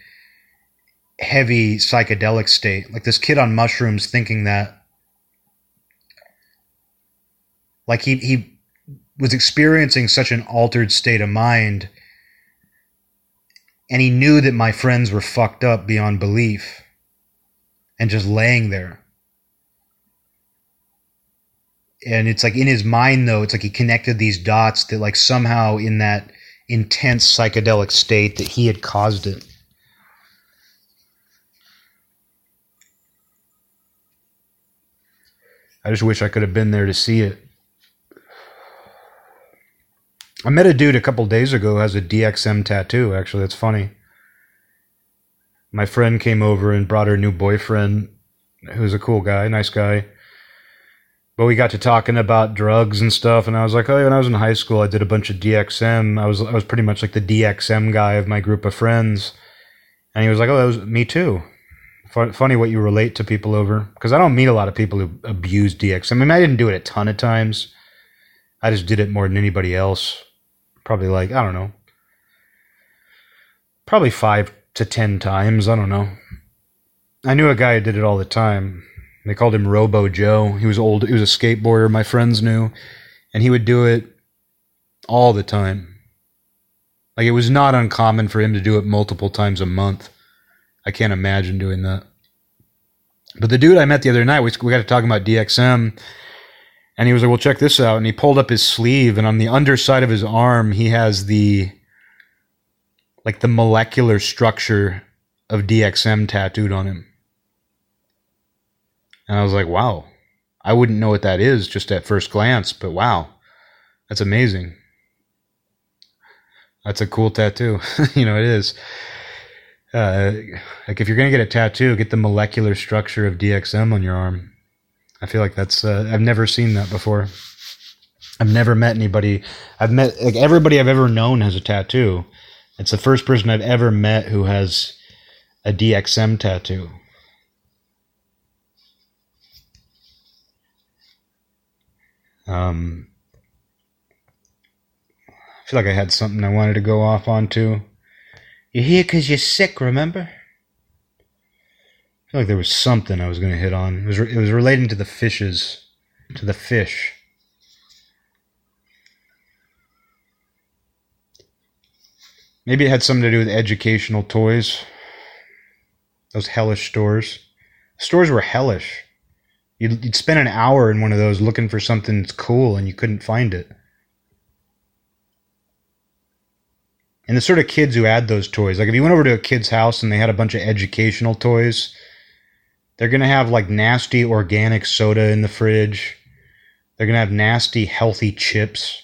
heavy psychedelic state. Like this kid on mushrooms thinking that like he he was experiencing such an altered state of mind and he knew that my friends were fucked up beyond belief and just laying there and it's like in his mind though it's like he connected these dots that like somehow in that intense psychedelic state that he had caused it I just wish I could have been there to see it. I met a dude a couple days ago who has a DXM tattoo. Actually, that's funny. My friend came over and brought her new boyfriend, who's a cool guy, nice guy. But we got to talking about drugs and stuff, and I was like, "Oh, when I was in high school, I did a bunch of DXM. I was I was pretty much like the DXM guy of my group of friends." And he was like, "Oh, that was me too." funny what you relate to people over because I don't meet a lot of people who abuse DX. I mean, I didn't do it a ton of times. I just did it more than anybody else. Probably like I don't know, probably five to ten times. I don't know. I knew a guy who did it all the time. They called him Robo Joe. He was old. He was a skateboarder. My friends knew, and he would do it all the time. Like it was not uncommon for him to do it multiple times a month. I can't imagine doing that. But the dude I met the other night, we, we got to talking about DXM, and he was like, "Well, check this out." And he pulled up his sleeve, and on the underside of his arm, he has the like the molecular structure of DXM tattooed on him. And I was like, "Wow, I wouldn't know what that is just at first glance, but wow, that's amazing." That's a cool tattoo. [laughs] you know, it is. Uh, like if you're gonna get a tattoo, get the molecular structure of DXM on your arm. I feel like that's. Uh, I've never seen that before. I've never met anybody. I've met like everybody I've ever known has a tattoo. It's the first person I've ever met who has a DXM tattoo. Um, I feel like I had something I wanted to go off onto. You're here because you're sick, remember? Feel like there was something I was going to hit on. It was, re- it was relating to the fishes, to the fish. Maybe it had something to do with educational toys. Those hellish stores. Stores were hellish. You'd, you'd spend an hour in one of those looking for something that's cool and you couldn't find it. And the sort of kids who had those toys, like if you went over to a kid's house and they had a bunch of educational toys, they're going to have like nasty organic soda in the fridge. They're going to have nasty healthy chips.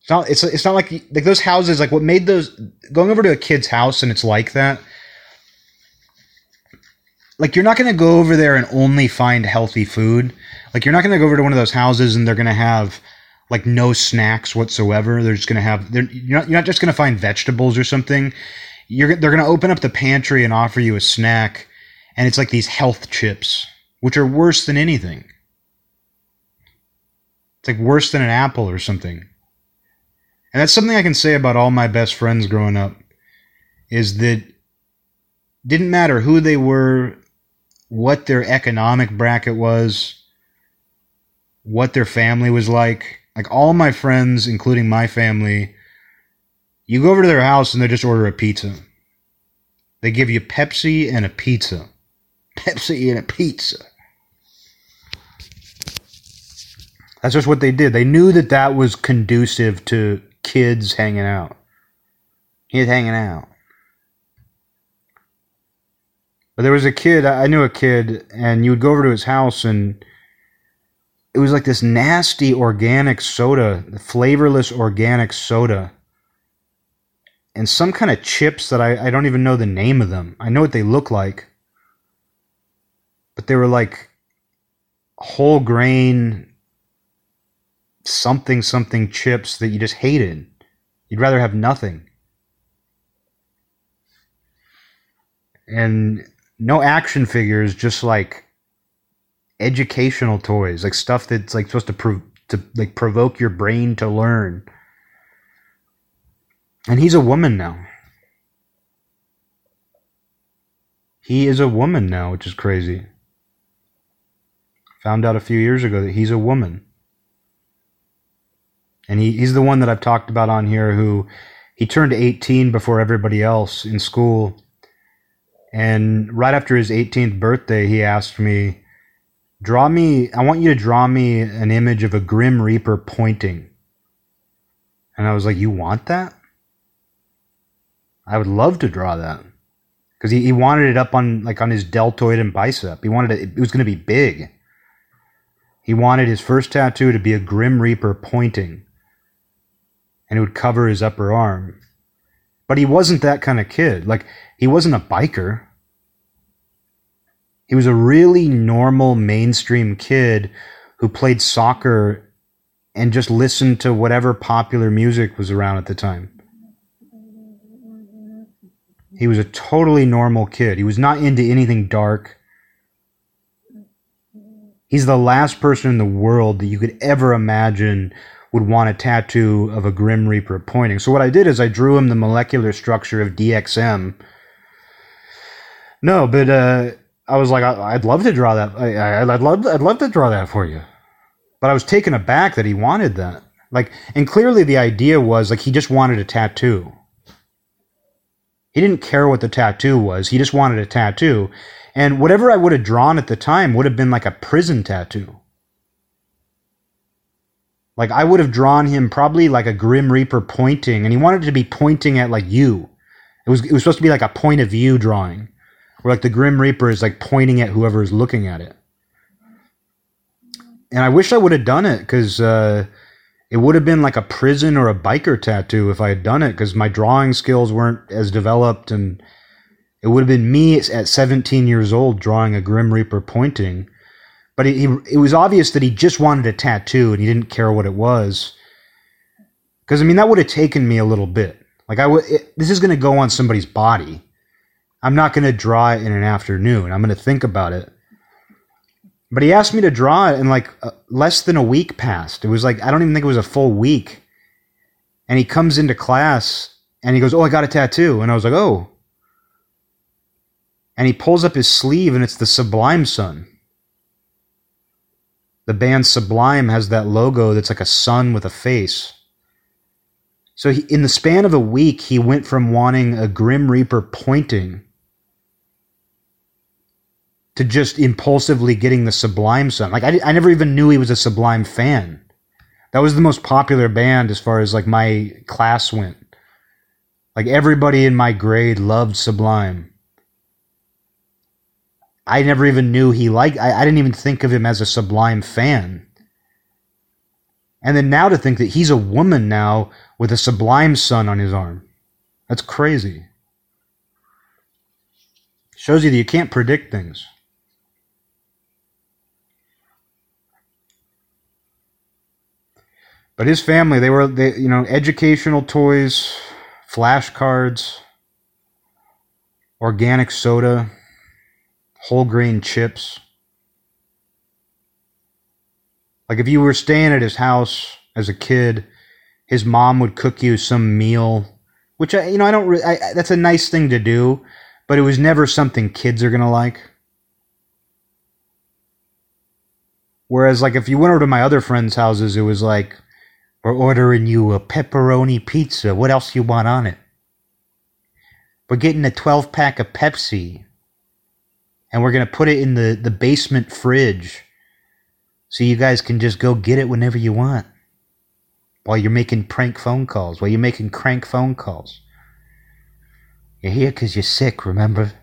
It's not it's it's not like like those houses like what made those going over to a kid's house and it's like that. Like you're not going to go over there and only find healthy food. Like you're not going to go over to one of those houses and they're going to have like no snacks whatsoever. They're just going to have they're you're not, you're not just going to find vegetables or something. You're they're going to open up the pantry and offer you a snack and it's like these health chips which are worse than anything. It's like worse than an apple or something. And that's something I can say about all my best friends growing up is that didn't matter who they were, what their economic bracket was, what their family was like. Like all my friends, including my family, you go over to their house and they just order a pizza. They give you Pepsi and a pizza. Pepsi and a pizza. That's just what they did. They knew that that was conducive to kids hanging out. Kids hanging out. But there was a kid, I knew a kid, and you would go over to his house and it was like this nasty organic soda, flavorless organic soda. And some kind of chips that I, I don't even know the name of them. I know what they look like. But they were like whole grain something something chips that you just hated. You'd rather have nothing. And no action figures, just like educational toys, like stuff that's like supposed to prove to like provoke your brain to learn. And he's a woman now. He is a woman now, which is crazy. Found out a few years ago that he's a woman. And he, he's the one that I've talked about on here who he turned 18 before everybody else in school. And right after his 18th birthday, he asked me, Draw me, I want you to draw me an image of a Grim Reaper pointing. And I was like, You want that? I would love to draw that. Because he, he wanted it up on like on his deltoid and bicep. He wanted it, it was going to be big. He wanted his first tattoo to be a Grim Reaper pointing and it would cover his upper arm. But he wasn't that kind of kid. Like, he wasn't a biker. He was a really normal mainstream kid who played soccer and just listened to whatever popular music was around at the time. He was a totally normal kid. He was not into anything dark. He's the last person in the world that you could ever imagine would want a tattoo of a Grim Reaper pointing. So what I did is I drew him the molecular structure of DXM. No, but uh, I was like, I, would love to draw that. I, would love, I'd love to draw that for you. But I was taken aback that he wanted that. Like, and clearly the idea was like he just wanted a tattoo. He didn't care what the tattoo was. He just wanted a tattoo. And whatever I would have drawn at the time would have been like a prison tattoo. Like I would have drawn him probably like a Grim Reaper pointing, and he wanted to be pointing at like you. It was it was supposed to be like a point of view drawing, where like the Grim Reaper is like pointing at whoever is looking at it. And I wish I would have done it because uh, it would have been like a prison or a biker tattoo if I had done it because my drawing skills weren't as developed, and it would have been me at 17 years old drawing a Grim Reaper pointing but he, it was obvious that he just wanted a tattoo and he didn't care what it was. Because I mean, that would have taken me a little bit. Like I would, this is going to go on somebody's body. I'm not going to draw it in an afternoon. I'm going to think about it. But he asked me to draw it, and like uh, less than a week passed. It was like I don't even think it was a full week. And he comes into class and he goes, "Oh, I got a tattoo," and I was like, "Oh." And he pulls up his sleeve, and it's the Sublime Sun the band Sublime has that logo that's like a sun with a face. So he, in the span of a week, he went from wanting a Grim Reaper pointing to just impulsively getting the Sublime Sun. Like I, I never even knew he was a Sublime fan. That was the most popular band as far as like my class went. Like everybody in my grade loved Sublime. I never even knew he liked. I, I didn't even think of him as a Sublime fan. And then now to think that he's a woman now with a Sublime Sun on his arm. That's crazy. Shows you that you can't predict things. But his family, they were, they, you know, educational toys, flashcards, organic soda whole grain chips. Like if you were staying at his house as a kid, his mom would cook you some meal, which I, you know, I don't. I, that's a nice thing to do, but it was never something kids are gonna like. Whereas, like, if you went over to my other friends' houses, it was like, we're ordering you a pepperoni pizza. What else you want on it? We're getting a 12 pack of Pepsi and we're to put it in the, the basement fridge so you guys can just go get it whenever you want while you're making prank phone calls, while you're making crank phone calls. You're here because you're sick, remember?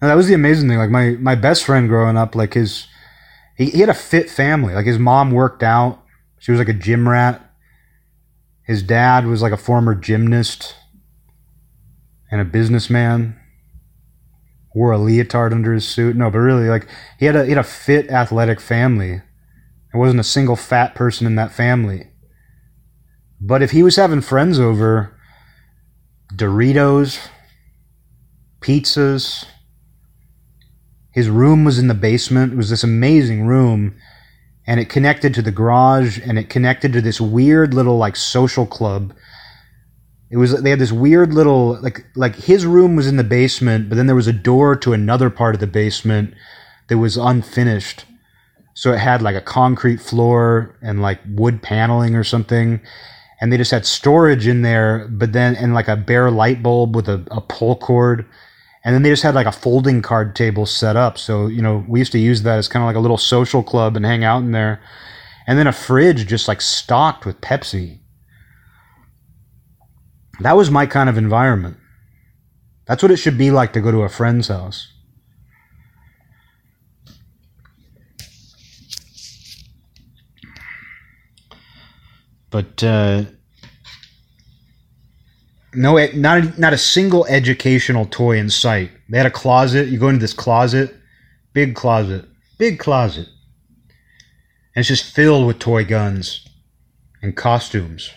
Now, that was the amazing thing. Like my, my best friend growing up, like his, he, he had a fit family. Like his mom worked out. She was like a gym rat. His dad was like a former gymnast and a businessman wore a leotard under his suit. No, but really, like he had a he had a fit, athletic family. There wasn't a single fat person in that family. But if he was having friends over, Doritos, pizzas, his room was in the basement. It was this amazing room, and it connected to the garage, and it connected to this weird little like social club it was they had this weird little like like his room was in the basement, but then there was a door to another part of the basement that was unfinished. So it had like a concrete floor and like wood paneling or something. And they just had storage in there, but then and like a bare light bulb with a, a pull cord. And then they just had like a folding card table set up. So, you know, we used to use that as kind of like a little social club and hang out in there. And then a fridge just like stocked with Pepsi that was my kind of environment. That's what it should be like to go to a friend's house. But uh, no, not not a single educational toy in sight. They had a closet. You go into this closet, big closet, big closet, and it's just filled with toy guns and costumes.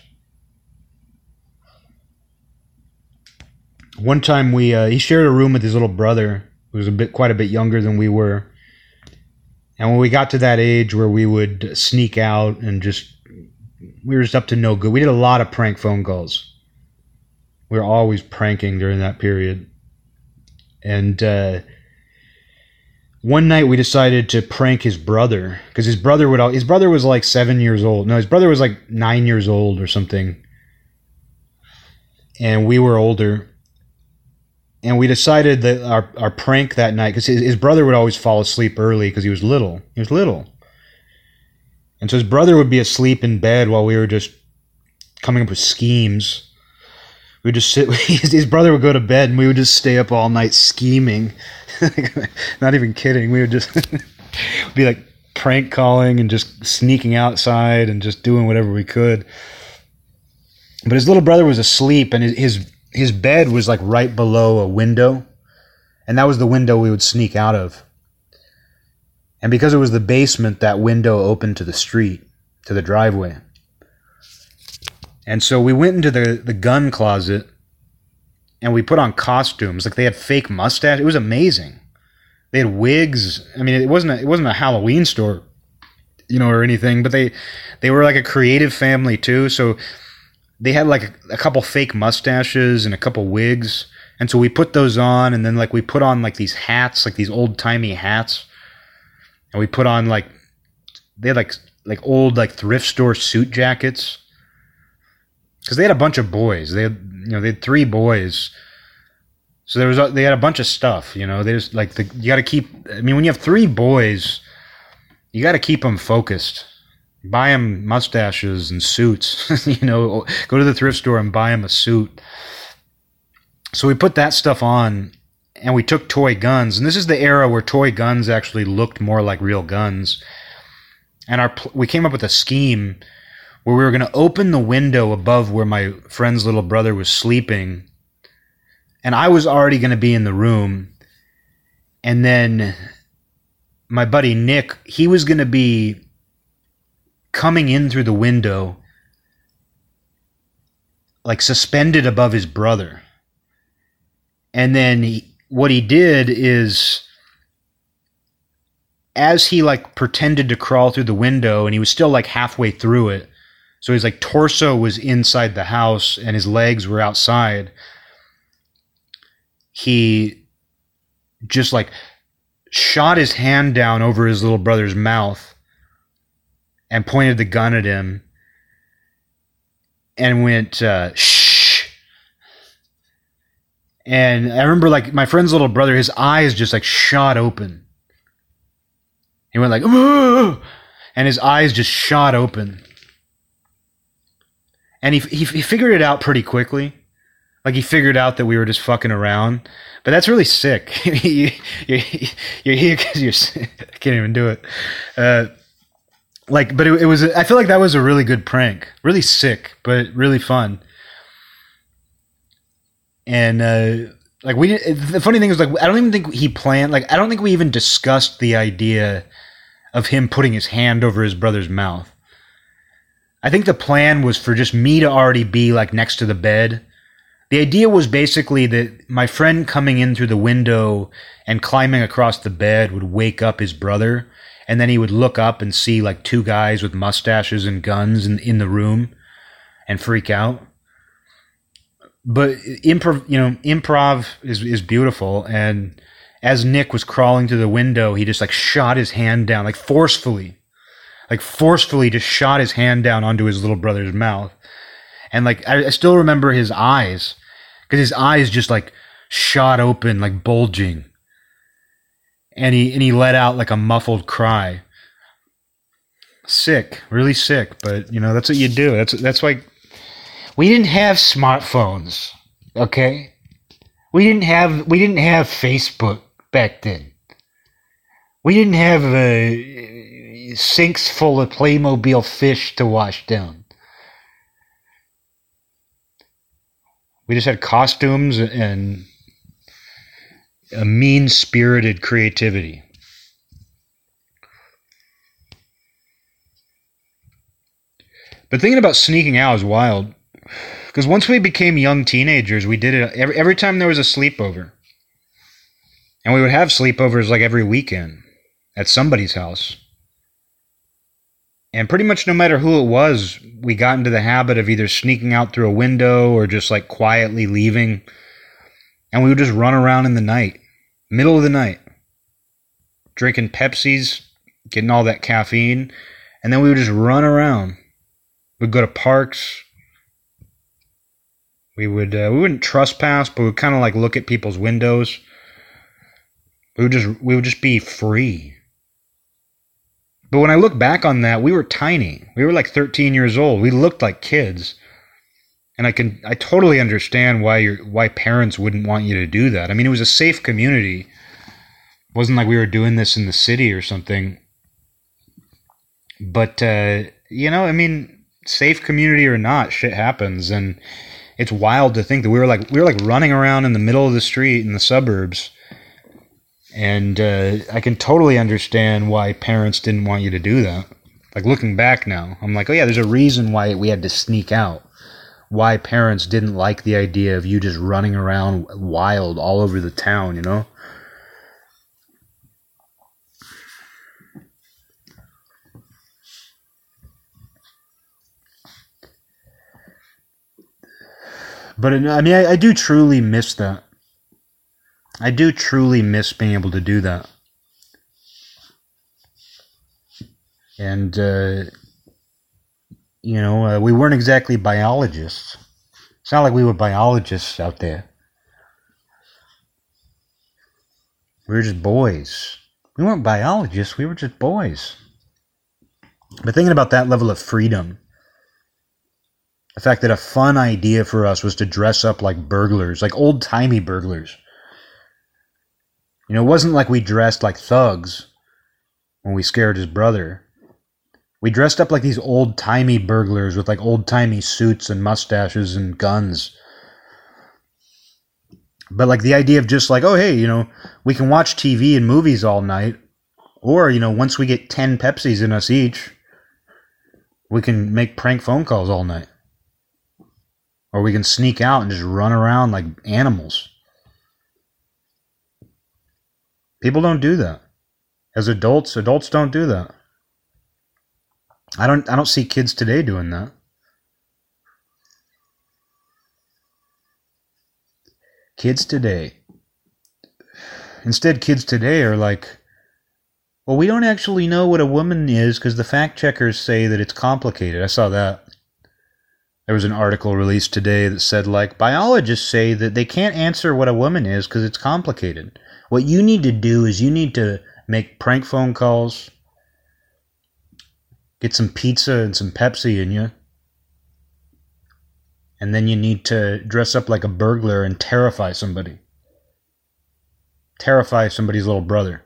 One time we uh, he shared a room with his little brother who was a bit quite a bit younger than we were and when we got to that age where we would sneak out and just we were just up to no good we did a lot of prank phone calls We were always pranking during that period. And uh, one night we decided to prank his brother because his brother would his brother was like seven years old. No, his brother was like nine years old or something, and we were older. And we decided that our, our prank that night because his, his brother would always fall asleep early because he was little. He was little, and so his brother would be asleep in bed while we were just coming up with schemes. We would just sit. [laughs] His brother would go to bed, and we would just stay up all night scheming. [laughs] Not even kidding. We would just [laughs] be like prank calling and just sneaking outside and just doing whatever we could. But his little brother was asleep, and his his, his bed was like right below a window, and that was the window we would sneak out of. And because it was the basement, that window opened to the street, to the driveway. And so we went into the, the gun closet and we put on costumes. Like they had fake mustache. It was amazing. They had wigs. I mean, it wasn't a, it wasn't a Halloween store, you know, or anything. But they they were like a creative family too. So they had like a, a couple fake mustaches and a couple wigs. And so we put those on, and then like we put on like these hats, like these old timey hats, and we put on like they had like like old like thrift store suit jackets because they had a bunch of boys. They had you know they had three boys, so there was a, they had a bunch of stuff. You know, they just like the, you got to keep. I mean, when you have three boys, you got to keep them focused. Buy them mustaches and suits. [laughs] you know, go to the thrift store and buy them a suit. So we put that stuff on, and we took toy guns. And this is the era where toy guns actually looked more like real guns. And our we came up with a scheme where we were going to open the window above where my friend's little brother was sleeping. And I was already going to be in the room. And then my buddy Nick, he was going to be coming in through the window, like suspended above his brother. And then he, what he did is as he like pretended to crawl through the window and he was still like halfway through it so his like torso was inside the house and his legs were outside. He just like shot his hand down over his little brother's mouth and pointed the gun at him and went uh, shh. And I remember like my friend's little brother, his eyes just like shot open. He went like, and his eyes just shot open and he, he he figured it out pretty quickly. Like he figured out that we were just fucking around, but that's really sick. [laughs] you, you, you're here because you're. Can't even do it. Uh, like, but it, it was. I feel like that was a really good prank. Really sick, but really fun. And uh, like we, the funny thing is, like I don't even think he planned. Like I don't think we even discussed the idea of him putting his hand over his brother's mouth. I think the plan was for just me to already be like next to the bed. The idea was basically that my friend coming in through the window and climbing across the bed would wake up his brother, and then he would look up and see like two guys with mustaches and guns in, in the room and freak out. But improv, you know, improv is, is beautiful. And as Nick was crawling through the window, he just like shot his hand down, like forcefully like forcefully just shot his hand down onto his little brother's mouth. And like I, I still remember his eyes because his eyes just like shot open, like bulging. And he and he let out like a muffled cry. Sick, really sick, but you know that's what you do. That's that's why we didn't have smartphones, okay? We didn't have we didn't have Facebook back then. We didn't have uh, sinks full of Playmobil fish to wash down. We just had costumes and a mean spirited creativity. But thinking about sneaking out is wild. Because once we became young teenagers, we did it every, every time there was a sleepover. And we would have sleepovers like every weekend at somebody's house. And pretty much no matter who it was, we got into the habit of either sneaking out through a window or just like quietly leaving. And we would just run around in the night, middle of the night, drinking Pepsis, getting all that caffeine. And then we would just run around. We'd go to parks. We would uh, we wouldn't trespass, but we'd kind of like look at people's windows. We would just we would just be free. But when I look back on that, we were tiny. We were like 13 years old. We looked like kids. And I can I totally understand why your why parents wouldn't want you to do that. I mean, it was a safe community. It wasn't like we were doing this in the city or something. But uh, you know, I mean, safe community or not, shit happens and it's wild to think that we were like we were like running around in the middle of the street in the suburbs and uh, I can totally understand why parents didn't want you to do that. Like looking back now, I'm like, oh yeah, there's a reason why we had to sneak out. Why parents didn't like the idea of you just running around wild all over the town, you know? But I mean, I, I do truly miss that. I do truly miss being able to do that. And, uh, you know, uh, we weren't exactly biologists. It's not like we were biologists out there. We were just boys. We weren't biologists, we were just boys. But thinking about that level of freedom, the fact that a fun idea for us was to dress up like burglars, like old timey burglars. You know, it wasn't like we dressed like thugs when we scared his brother. We dressed up like these old timey burglars with like old timey suits and mustaches and guns. But like the idea of just like, oh, hey, you know, we can watch TV and movies all night. Or, you know, once we get 10 Pepsis in us each, we can make prank phone calls all night. Or we can sneak out and just run around like animals. People don't do that. As adults, adults don't do that. I don't I don't see kids today doing that. Kids today. Instead kids today are like well, we don't actually know what a woman is because the fact checkers say that it's complicated. I saw that. There was an article released today that said, like, biologists say that they can't answer what a woman is because it's complicated. What you need to do is you need to make prank phone calls, get some pizza and some Pepsi in you, and then you need to dress up like a burglar and terrify somebody. Terrify somebody's little brother.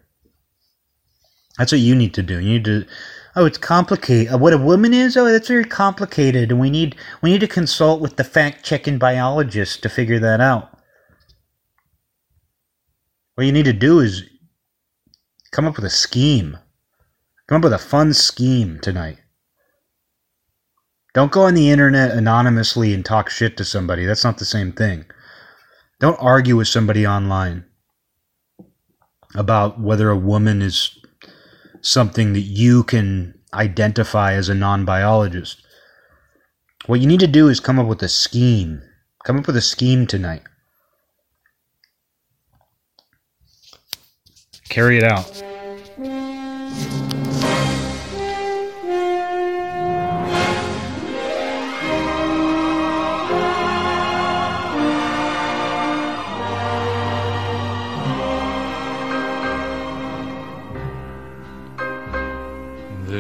That's what you need to do. You need to oh it's complicated uh, what a woman is oh that's very complicated and we need we need to consult with the fact checking biologist to figure that out what you need to do is come up with a scheme. Come up with a fun scheme tonight. Don't go on the internet anonymously and talk shit to somebody. That's not the same thing. Don't argue with somebody online about whether a woman is something that you can identify as a non biologist. What you need to do is come up with a scheme. Come up with a scheme tonight. Carry it out.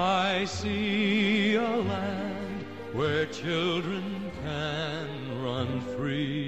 I see a land where children can run free